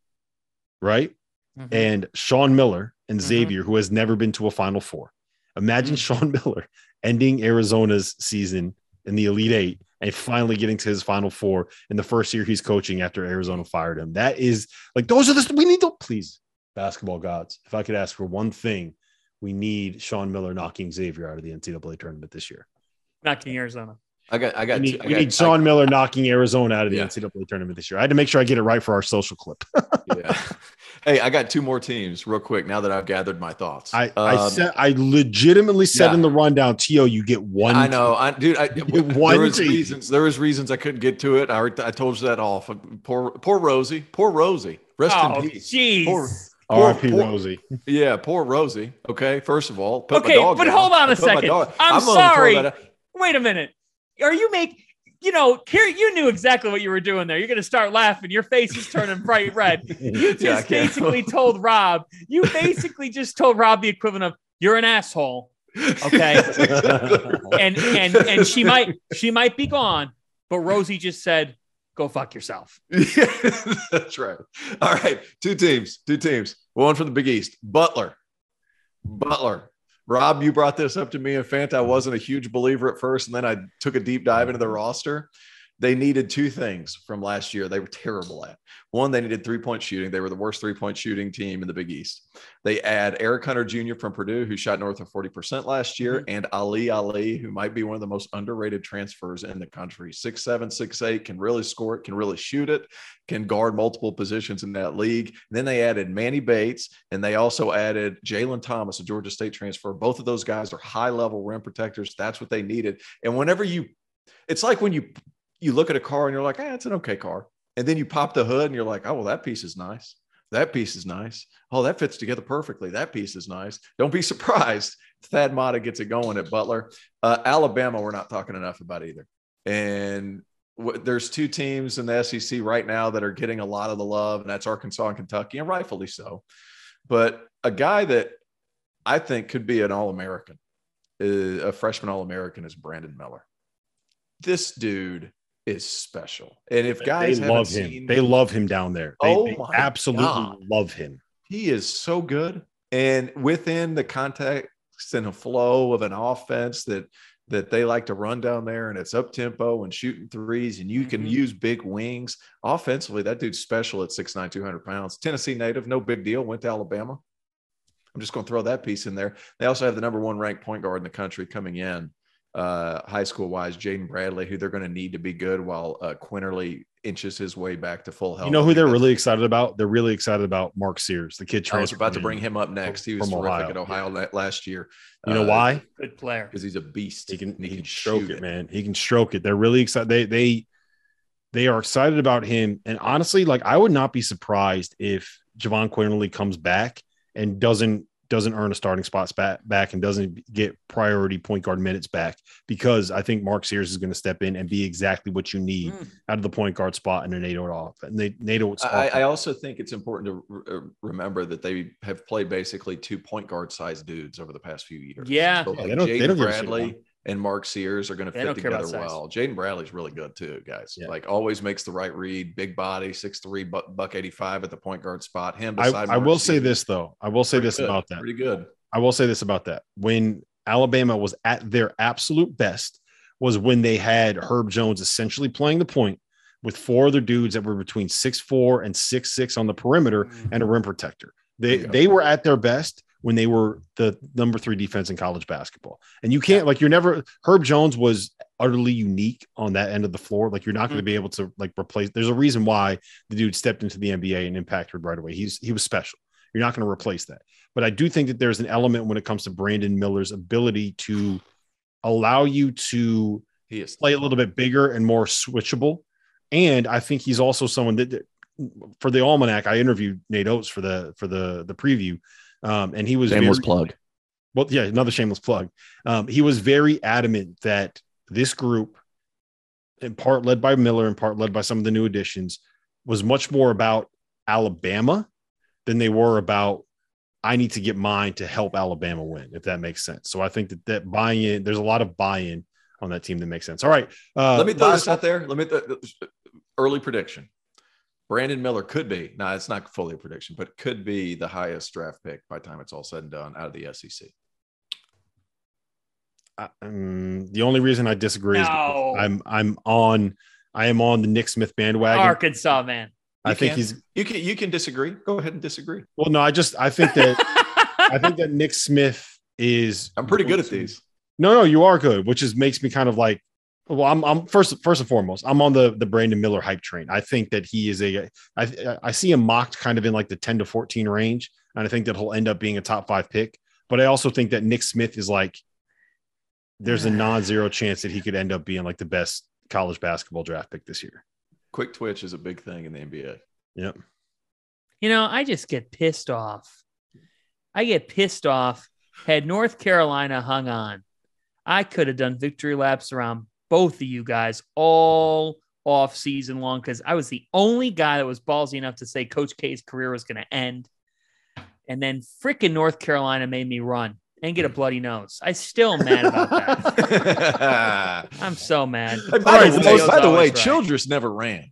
right, mm-hmm. and Sean Miller and mm-hmm. Xavier, who has never been to a Final Four. Imagine mm-hmm. Sean (laughs) Miller ending Arizona's season in the Elite Eight and finally getting to his Final Four in the first year he's coaching after Arizona fired him. That is like those are the we need to please basketball gods. If I could ask for one thing, we need Sean Miller knocking Xavier out of the NCAA tournament this year knocking Arizona. I got, I got. We need, I we got, need Sean I, Miller knocking Arizona out of the yeah. NCAA tournament this year. I had to make sure I get it right for our social clip. (laughs) yeah. (laughs) Hey, I got two more teams real quick. Now that I've gathered my thoughts, I, um, I said I legitimately said yeah. in the rundown, To you get one. I know, I dude. I, one there was team. reasons. There was reasons I couldn't get to it. I, I told you that off. Poor, poor Rosie. Poor Rosie. Rest oh, in peace. Jeez. Poor, R.I.P. Rosie. Yeah, poor Rosie. Okay, first of all, okay, but down. hold on a second. I'm, I'm sorry wait a minute. Are you make you know, here you knew exactly what you were doing there. You're going to start laughing. Your face is turning bright red. (laughs) You just yeah, basically told Rob. You basically just told Rob the equivalent of "you're an asshole." Okay, (laughs) and and and she might she might be gone, but Rosie just said, "Go fuck yourself." Yeah, (laughs) that's right. All right, two teams, two teams. One from the Big East, Butler. Butler Rob, you brought this up to me in Fanta. I wasn't a huge believer at first, and then I took a deep dive into the mm-hmm. roster. They needed two things from last year they were terrible at. One, they needed three point shooting. They were the worst three point shooting team in the Big East. They add Eric Hunter Jr. from Purdue, who shot north of 40% last year, mm-hmm. and Ali Ali, who might be one of the most underrated transfers in the country. Six seven, six eight, can really score it, can really shoot it, can guard multiple positions in that league. And then they added Manny Bates, and they also added Jalen Thomas, a Georgia State transfer. Both of those guys are high level rim protectors. That's what they needed. And whenever you, it's like when you you look at a car and you're like, ah, it's an okay car. And then you pop the hood and you're like, oh, well, that piece is nice. That piece is nice. Oh, that fits together perfectly. That piece is nice. Don't be (laughs) surprised. Thad Matta gets it going at Butler. Uh, Alabama, we're not talking enough about either. And w- there's two teams in the SEC right now that are getting a lot of the love, and that's Arkansas and Kentucky, and rightfully so. But a guy that I think could be an All American, uh, a freshman All American, is Brandon Miller. This dude is special. And if guys they love him, seen, they love him down there. They, Oh they absolutely God. love him. he is so good. And within the context and the flow of an offense that that they like to run down there and it's up tempo and shooting threes and you can Mhm. use big wings offensively that dude's special at 6'9 200 pounds tennessee native no big deal went to alabama i'm just going to throw that piece in there they also have the number one ranked point guard in the country coming in uh, high school wise jaden bradley who they're going to need to be good while uh, quinterly inches his way back to full health You know who they're really excited about? They're really excited about Mark Sears, the kid I was about to bring him up next. He was from terrific Ohio. at Ohio la- last year. You know why? Good player. Because he's a beast. He can and he can stroke shoot it, man. He can stroke it. They're really excited. They they they are excited about him. And honestly, like I would not be surprised if Jahvon Quinerly comes back and doesn't doesn't earn a starting spot back, back and doesn't get priority point guard minutes back because I think Mark Sears is going to step in and be exactly what you need Mm. out of the point guard spot in a NATO off. And they NATO I, I also think it's important to re- uh, remember that they have played basically two point guard sized dudes over the past few years. Yeah. So Yeah, they don't- they don't give a shit Bradley about and Mark Sears are going to fit don't care about together well. Jaden Bradley's really good too, guys. Yeah. Like always makes the right read, big body, 6'3, buck, buck 85 at the point guard spot. Him I, beside I Mark will say this though. I will say Pretty this good. about that. Pretty good. I will say this about that. When Alabama was at their absolute best was when they had Herb Jones essentially playing the point with four other dudes that were between six four and six six on the perimeter and a mm-hmm. rim protector. They Yeah. they were at their best when they were the number three defense in college basketball. And you can't like you're never Herb Jones was utterly unique on that end of the floor. Like you're not going to mm. be able to like replace. There's a reason why the dude stepped into the NBA and impacted right away. He's he was special. You're not going to replace that. But I do think that there's an element when it comes to Brandon Miller's ability to allow you to play a little bit bigger and more switchable. And I think he's also someone that, that- for the almanac, I interviewed Nate Oats for the for the the preview, um, and he was shameless very, plug. well, yeah, another shameless plug. Um, he was very adamant that this group, in part led by Miller, in part led by some of the new additions, was much more about Alabama than they were about I need to get mine to help Alabama win, if that makes sense. So I think that that buying in, there's a lot of buy-in on that team that makes sense. All right. Uh, Let me throw last- this out there. Let me th- early prediction. Brandon Miller could be. No, it's not fully a prediction, but could be the highest draft pick by the time it's all said and done out of the SEC. I- um, the only reason I disagree is No. because I'm I'm on I am on the Nick Smith bandwagon. Arkansas, man. I You think can. he's You can you can disagree. Go ahead and disagree. well. No, I just I think that (laughs) I think that Nick Smith is. I'm pretty good at these. No, no, you are good, which is makes me kind of like. Well, I'm, I'm first, first and foremost, I'm on the the Brandon Miller hype train. I think that he is a, I, I see him mocked kind of in like the 10 to 14 range, and I think that he'll end up being a top five pick. But I also think that Nick Smith is like, there's a non-zero chance that he could end up being like the best college basketball draft pick this year. Quick twitch is a big thing in the NBA. Yep. You know, I just get pissed off. I get pissed off. Had North Carolina hung on, I could have done victory laps around both of you guys all off season long because I was the only guy that was ballsy enough to say Coach K's career was going to end. And then freaking North Carolina made me run and get a bloody nose. I still am mad about that. (laughs) I'm so mad. Hey, by the way, by the way, Always right. Childress never ran.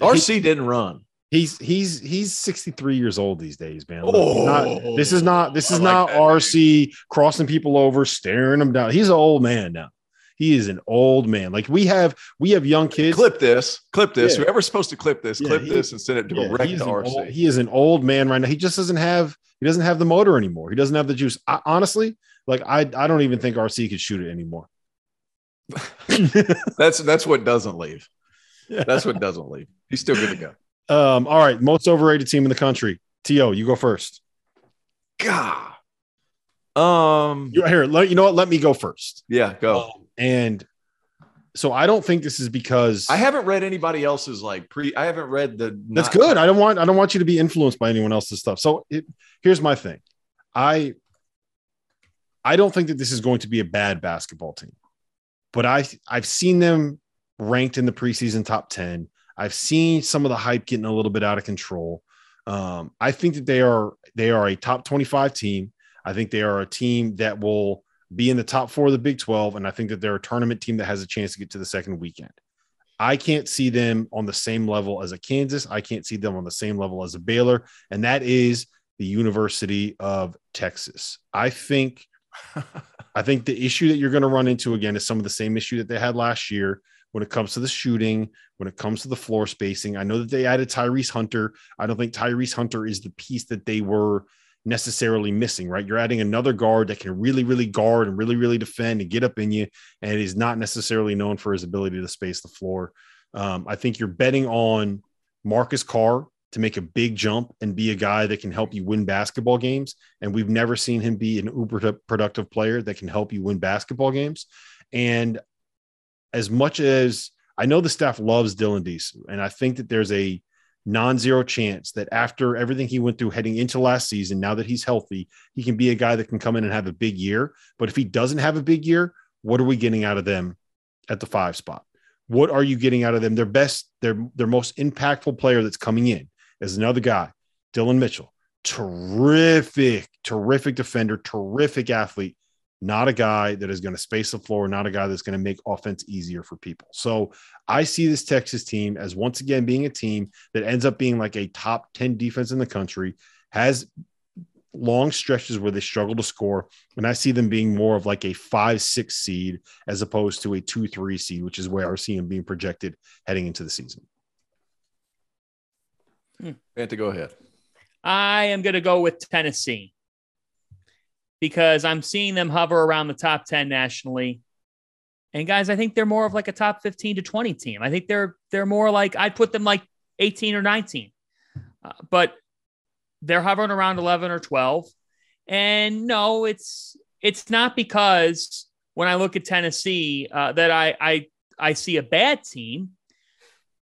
RC didn't run. He's he's he's 63 years old these days, man. Look, Oh, not- this is not this is like not that, RC crossing people over, staring them down. He's an old man now. He is an old man. Like we have we have young kids. Clip this. Clip this. Yeah. Whoever's supposed to clip this, Yeah, clip he- this and send it Yeah, direct he's to RC. old- he is an old man right now. He just doesn't have he doesn't have the motor anymore. He doesn't have the juice. I, honestly, like I I don't even think RC could shoot it anymore. (laughs) That's that's what doesn't leave. Yeah. (laughs) That's what doesn't leave. He's still good to go. Um, all right, most overrated team in the country. To you go first. God. Um. You, here, let, you know what? Let me go first. Yeah. Go. Um, and so I don't think this is because I haven't read anybody else's like pre. I haven't read the. That's not- good. I don't want I don't want you to be influenced by anyone else's stuff. So it, here's my thing. I I don't think that this is going to be a bad basketball team. But I I've seen them ranked in the preseason top 10. I've seen some of the hype getting a little bit out of control. Um, I think that they are they are a top 25 team. I think they are a team that will be in the top four of the Big 12, and I think that they're a tournament team that has a chance to get to the second weekend. I can't see them on the same level as a Kansas. I can't see them on the same level as a Baylor, and that is the University of Texas. I think (laughs) I think the issue that you're going to run into again is some of the same issue that they had last year when it comes to the shooting, when it comes to the floor spacing. I know that they added Tyrese Hunter. I don't think Tyrese Hunter is the piece that they were necessarily missing, right? You're adding another guard that can really, really guard and really, really defend and get up in you, and is not necessarily known for his ability to space the floor. Um, I think you're betting on Marcus Carr to make a big jump and be a guy that can help you win basketball games. And we've never seen him be an uber productive player that can help you win basketball games. And as much as I know the staff loves Dylan Disu, and I think that there's a non-zero chance that after everything he went through heading into last season, now that he's healthy, he can be a guy that can come in and have a big year. But if he doesn't have a big year, what are we getting out of them at the five spot? What are you getting out of them? Their best, their their most impactful player that's coming in is another guy, Dillon Mitchell. Terrific, terrific defender, terrific athlete. Not a guy that is going to space the floor, not a guy that's going to make offense easier for people. So I see this Texas team as once again being a team that ends up being like a top 10 defense in the country, has long stretches where they struggle to score. And I see them being more of like a five, six seed as opposed to a two, three seed, which is where I see them being projected heading into the season. Hmm. Fanta, go ahead. I am going to go with Tennessee because I'm seeing them hover around the top 10 nationally. And guys, I think they're more of like a top 15 to 20 team. I think they're they're more like I'd put them like 18 or 19. Uh, but they're hovering around 11 or 12. And no, it's it's not because when I look at Tennessee uh, that I I I see a bad team,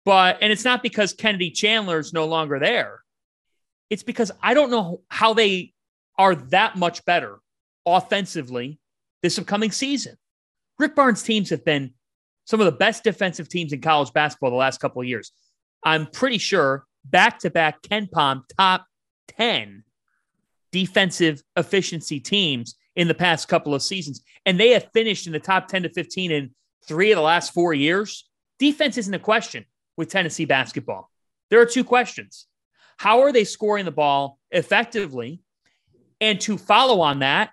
but and it's not because Kennedy Chandler is no longer there. It's because I don't know how they are that much better offensively this upcoming season. Rick Barnes teams have been some of the best defensive teams in college basketball the last couple of years. I'm pretty sure back to back KenPom top 10 defensive efficiency teams in the past couple of seasons. And they have finished in the top 10 to 15 in three of the last four years. Defense isn't a question with Tennessee basketball. There are two questions. How are they scoring the ball effectively? And to follow on that,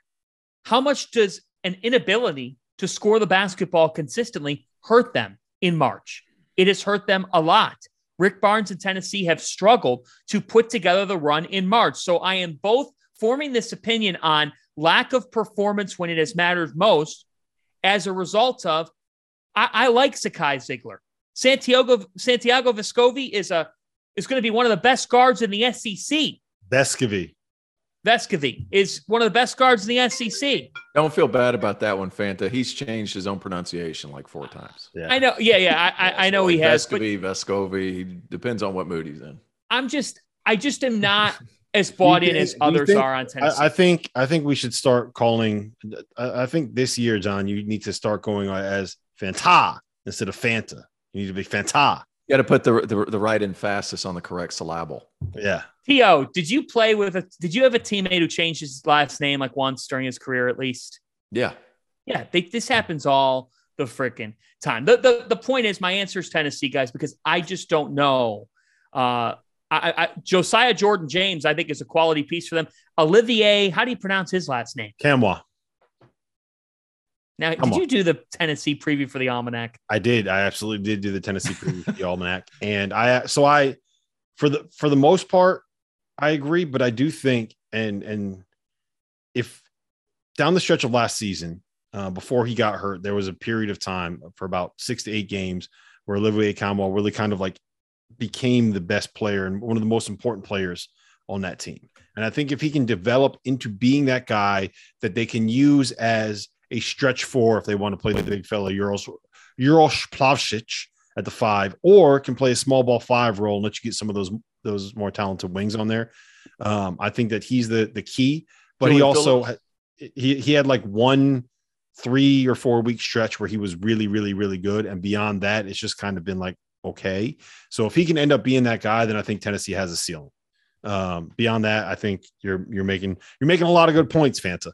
how much does an inability to score the basketball consistently hurt them in March? It has hurt them a lot. Rick Barnes and Tennessee have struggled to put together the run in March. So I am both forming this opinion on lack of performance when it has mattered most as a result of I, I like Zakai Zeigler. Santiago Santiago Vescovi is a is going to be one of the best guards in the SEC. Vescovy. Vescovy is one of the best guards in the SEC. Don't feel bad about that one, Fanta. He's changed his own pronunciation like four times. Yeah. I know. Yeah, yeah. I, I, (laughs) I know he has. But Vescovy, Vescovi. Depends on what mood he's in. I'm just, I just am not as bought You in as others think- are on Tennessee. I, I think I think we should start calling. I, I think this year, John, you need to start going as Fanta instead of Fanta. You need to be Fanta. You got to put the, the the right emphasis on the correct syllable. Yeah. Tio, did you play with a? Did you have a teammate who changed his last name like once during his career at least? Yeah. Yeah, they, this happens all the freaking time. The, the the point is, my answer is Tennessee, guys, because I just don't know. Uh, I, I, Josiah Jordan James, I think, is a quality piece for them. Olivier, how do you pronounce his last name? Nkamhoua. Now, Come did on. you do the Tennessee preview for the almanac? I did. I absolutely did do the Tennessee preview for the almanac, and I so I for the for the most part I agree, but I do think and and if down the stretch of last season uh, before he got hurt, there was a period of time for about six to eight games where Olivier Nkamhoua really kind of like became the best player and one of the most important players on that team. And I think if he can develop into being that guy that they can use as a stretch four if they want to play the big fella Euros Uros Plavsic at the five, or can play a small ball five role and let you get some of those those more talented wings on there. Um, I think that he's the the key, but he also Phillips? he he had like one three or four week stretch where he was really really really good, and beyond that, it's just kind of been like okay. So if he can end up being that guy, then I think Tennessee has a ceiling. Um, beyond that, I think you're you're making you're making a lot of good points, Fanta.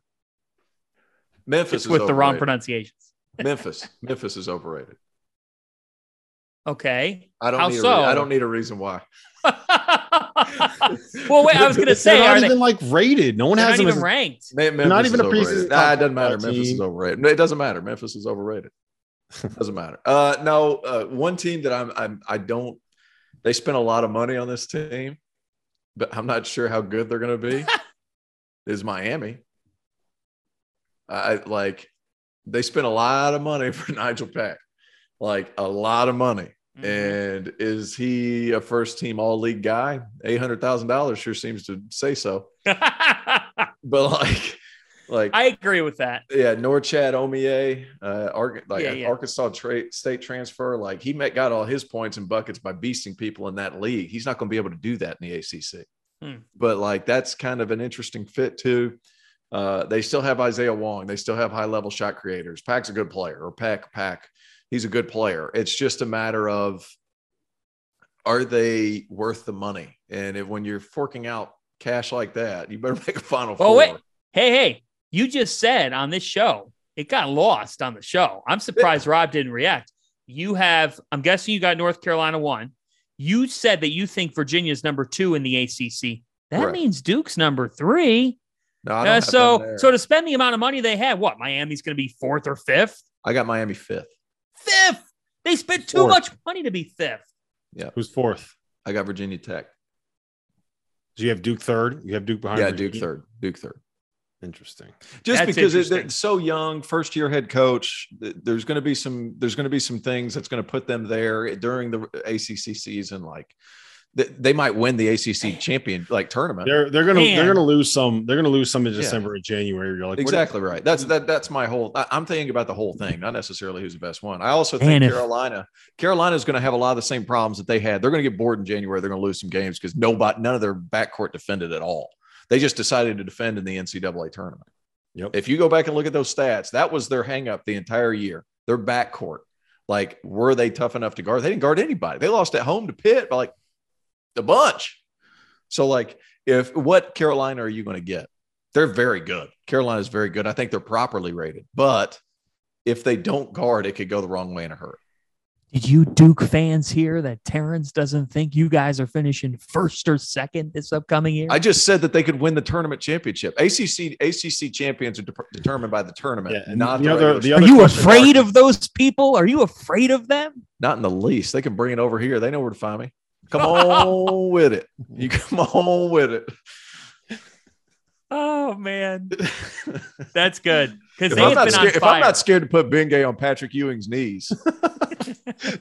Memphis It's is with the wrong pronunciations. (laughs) Memphis. Memphis is overrated. Okay. I don't How need so? a re- I don't need a reason why. (laughs) well, wait. I was (laughs) going to say, they're are not they, even like rated. No one has not them even as ranked. Me- Memphis not even a preseason Nah, it doesn't matter. five Memphis is overrated. It doesn't matter. Memphis is overrated. doesn't matter. Uh, no, uh, one team that I'm, I'm I don't. They spent a lot of money on this team, but I'm not sure how good they're going to be. is Miami. I like they spent a lot of money (laughs) for Nigel Pack, like a lot of money. Mhm. And is he a first team all league guy? Eight hundred thousand dollars sure seems to say so. (laughs) But like, like I agree with that. yeah, Norchad Omier, uh, Ar- like Yeah, yeah. Arkansas tra- state transfer. Like he met, got all his points and buckets by beasting people in that league. He's not going to be able to do that in the ACC. Hmm. But like that's kind of an interesting fit too. Uh, they still have Isaiah Wong. They still have high level shot creators. Pack's a good player, or Pack Pack. He's a good player. It's just a matter of are they worth the money? And if when you're forking out cash like that, you better (laughs) make a final Well, four. wait. Hey, hey, you just said on this show, it got lost on the show. I'm surprised Rob didn't react. You have, I'm guessing you got North Carolina one. You said that you think Virginia's number two in the ACC. That Correct. means Duke's number three. No, I don't Uh, have them so, there. so to spend the amount of money they had, what Miami's going to be fourth or fifth? I got Miami fifth. Fifth. They spent too Fourth. much money to be fifth. Yeah. who's fourth. I got Virginia Tech. So you have Duke third. You have Duke behind. yeah, Virginia? Duke third. Duke third. Interesting. Just That's because it, interesting. it's so young, first year head coach, there's going to be some there's going to be some things that's going to put them there during the ACC season. Like th- they might win the ACC champion like tournament. They're they're gonna Man. they're gonna lose some. They're gonna lose some in Yeah. December and January. You're like what- exactly right. That's that. That's my whole. I, I'm thinking about the whole thing, not necessarily who's the best one. I also think Man, if- Carolina. Carolina is going to have a lot of the same problems that they had. They're going to get bored in January. They're going to lose some games because nobody, none of their backcourt defended at all. They just decided to defend in the NCAA tournament. Yep. If you go back and look at those stats, that was their hangup the entire year. Their backcourt. Like, were they tough enough to guard? They didn't guard anybody. They lost at home to Pitt by like a bunch. So, like, if what Carolina are you going to get? They're very good. Carolina is very good. I think they're properly rated. But if they don't guard, it could go the wrong way in a hurry. Did you Duke fans hear that Terrence doesn't think you guys are finishing first or second this upcoming year? I just said that they could win the tournament championship. ACC ACC champions are de- determined by the tournament, Yeah, not the the, other- regular the are you afraid mark- of those people? Are you afraid of them? Not in the least. They can bring it over here. They know where to find me. Come (laughs) on with it. You (laughs) come on with it. Oh man, (laughs) that's good because If I'm, not scared, if I'm not scared to put Bengay on Patrick Ewing's knees,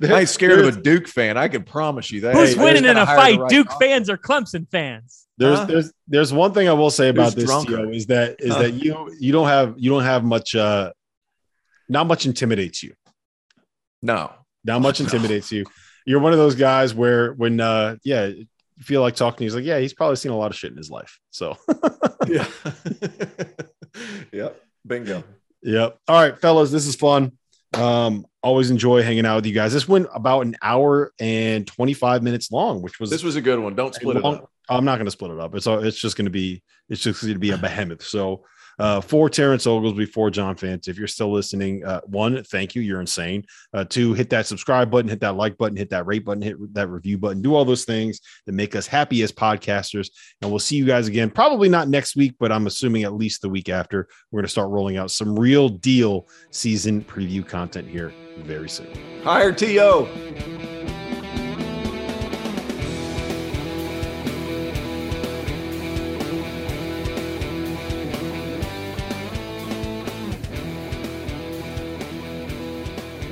I ain't scared of a Duke fan. I can promise you that. Who's They winning in a fight? right Duke coach. fans or Clemson fans? There's Huh? there's there's one thing I will say about Who's this drunker? Tio, is that is Huh? that you you don't have you don't have much uh not much intimidates you. No. Not much No. intimidates you. You're one of those guys where when uh yeah, you feel like talking, he's like, Yeah, he's probably seen a lot of shit in his life. So (laughs) Yeah. (laughs) yep. Bingo. Yep. All right, fellas, this is fun. Um, always enjoy hanging out with you guys. This went about an hour and 25 minutes long, which was This was a good one. Don't split it up. I'm not going to split it up. It's all, it's just going to be it's just going to be a behemoth. So uh, for Terrence Oglesby, for John Fant, if you're still listening, uh, one, thank you. You're insane. Uh, two, hit that subscribe button, hit that like button, hit that rate button, hit that review button. Do all those things that make us happy as podcasters. And we'll see you guys again. Probably not next week, but I'm assuming at least the week after. We're going to start rolling out some real deal season preview content here very soon. Hire TO.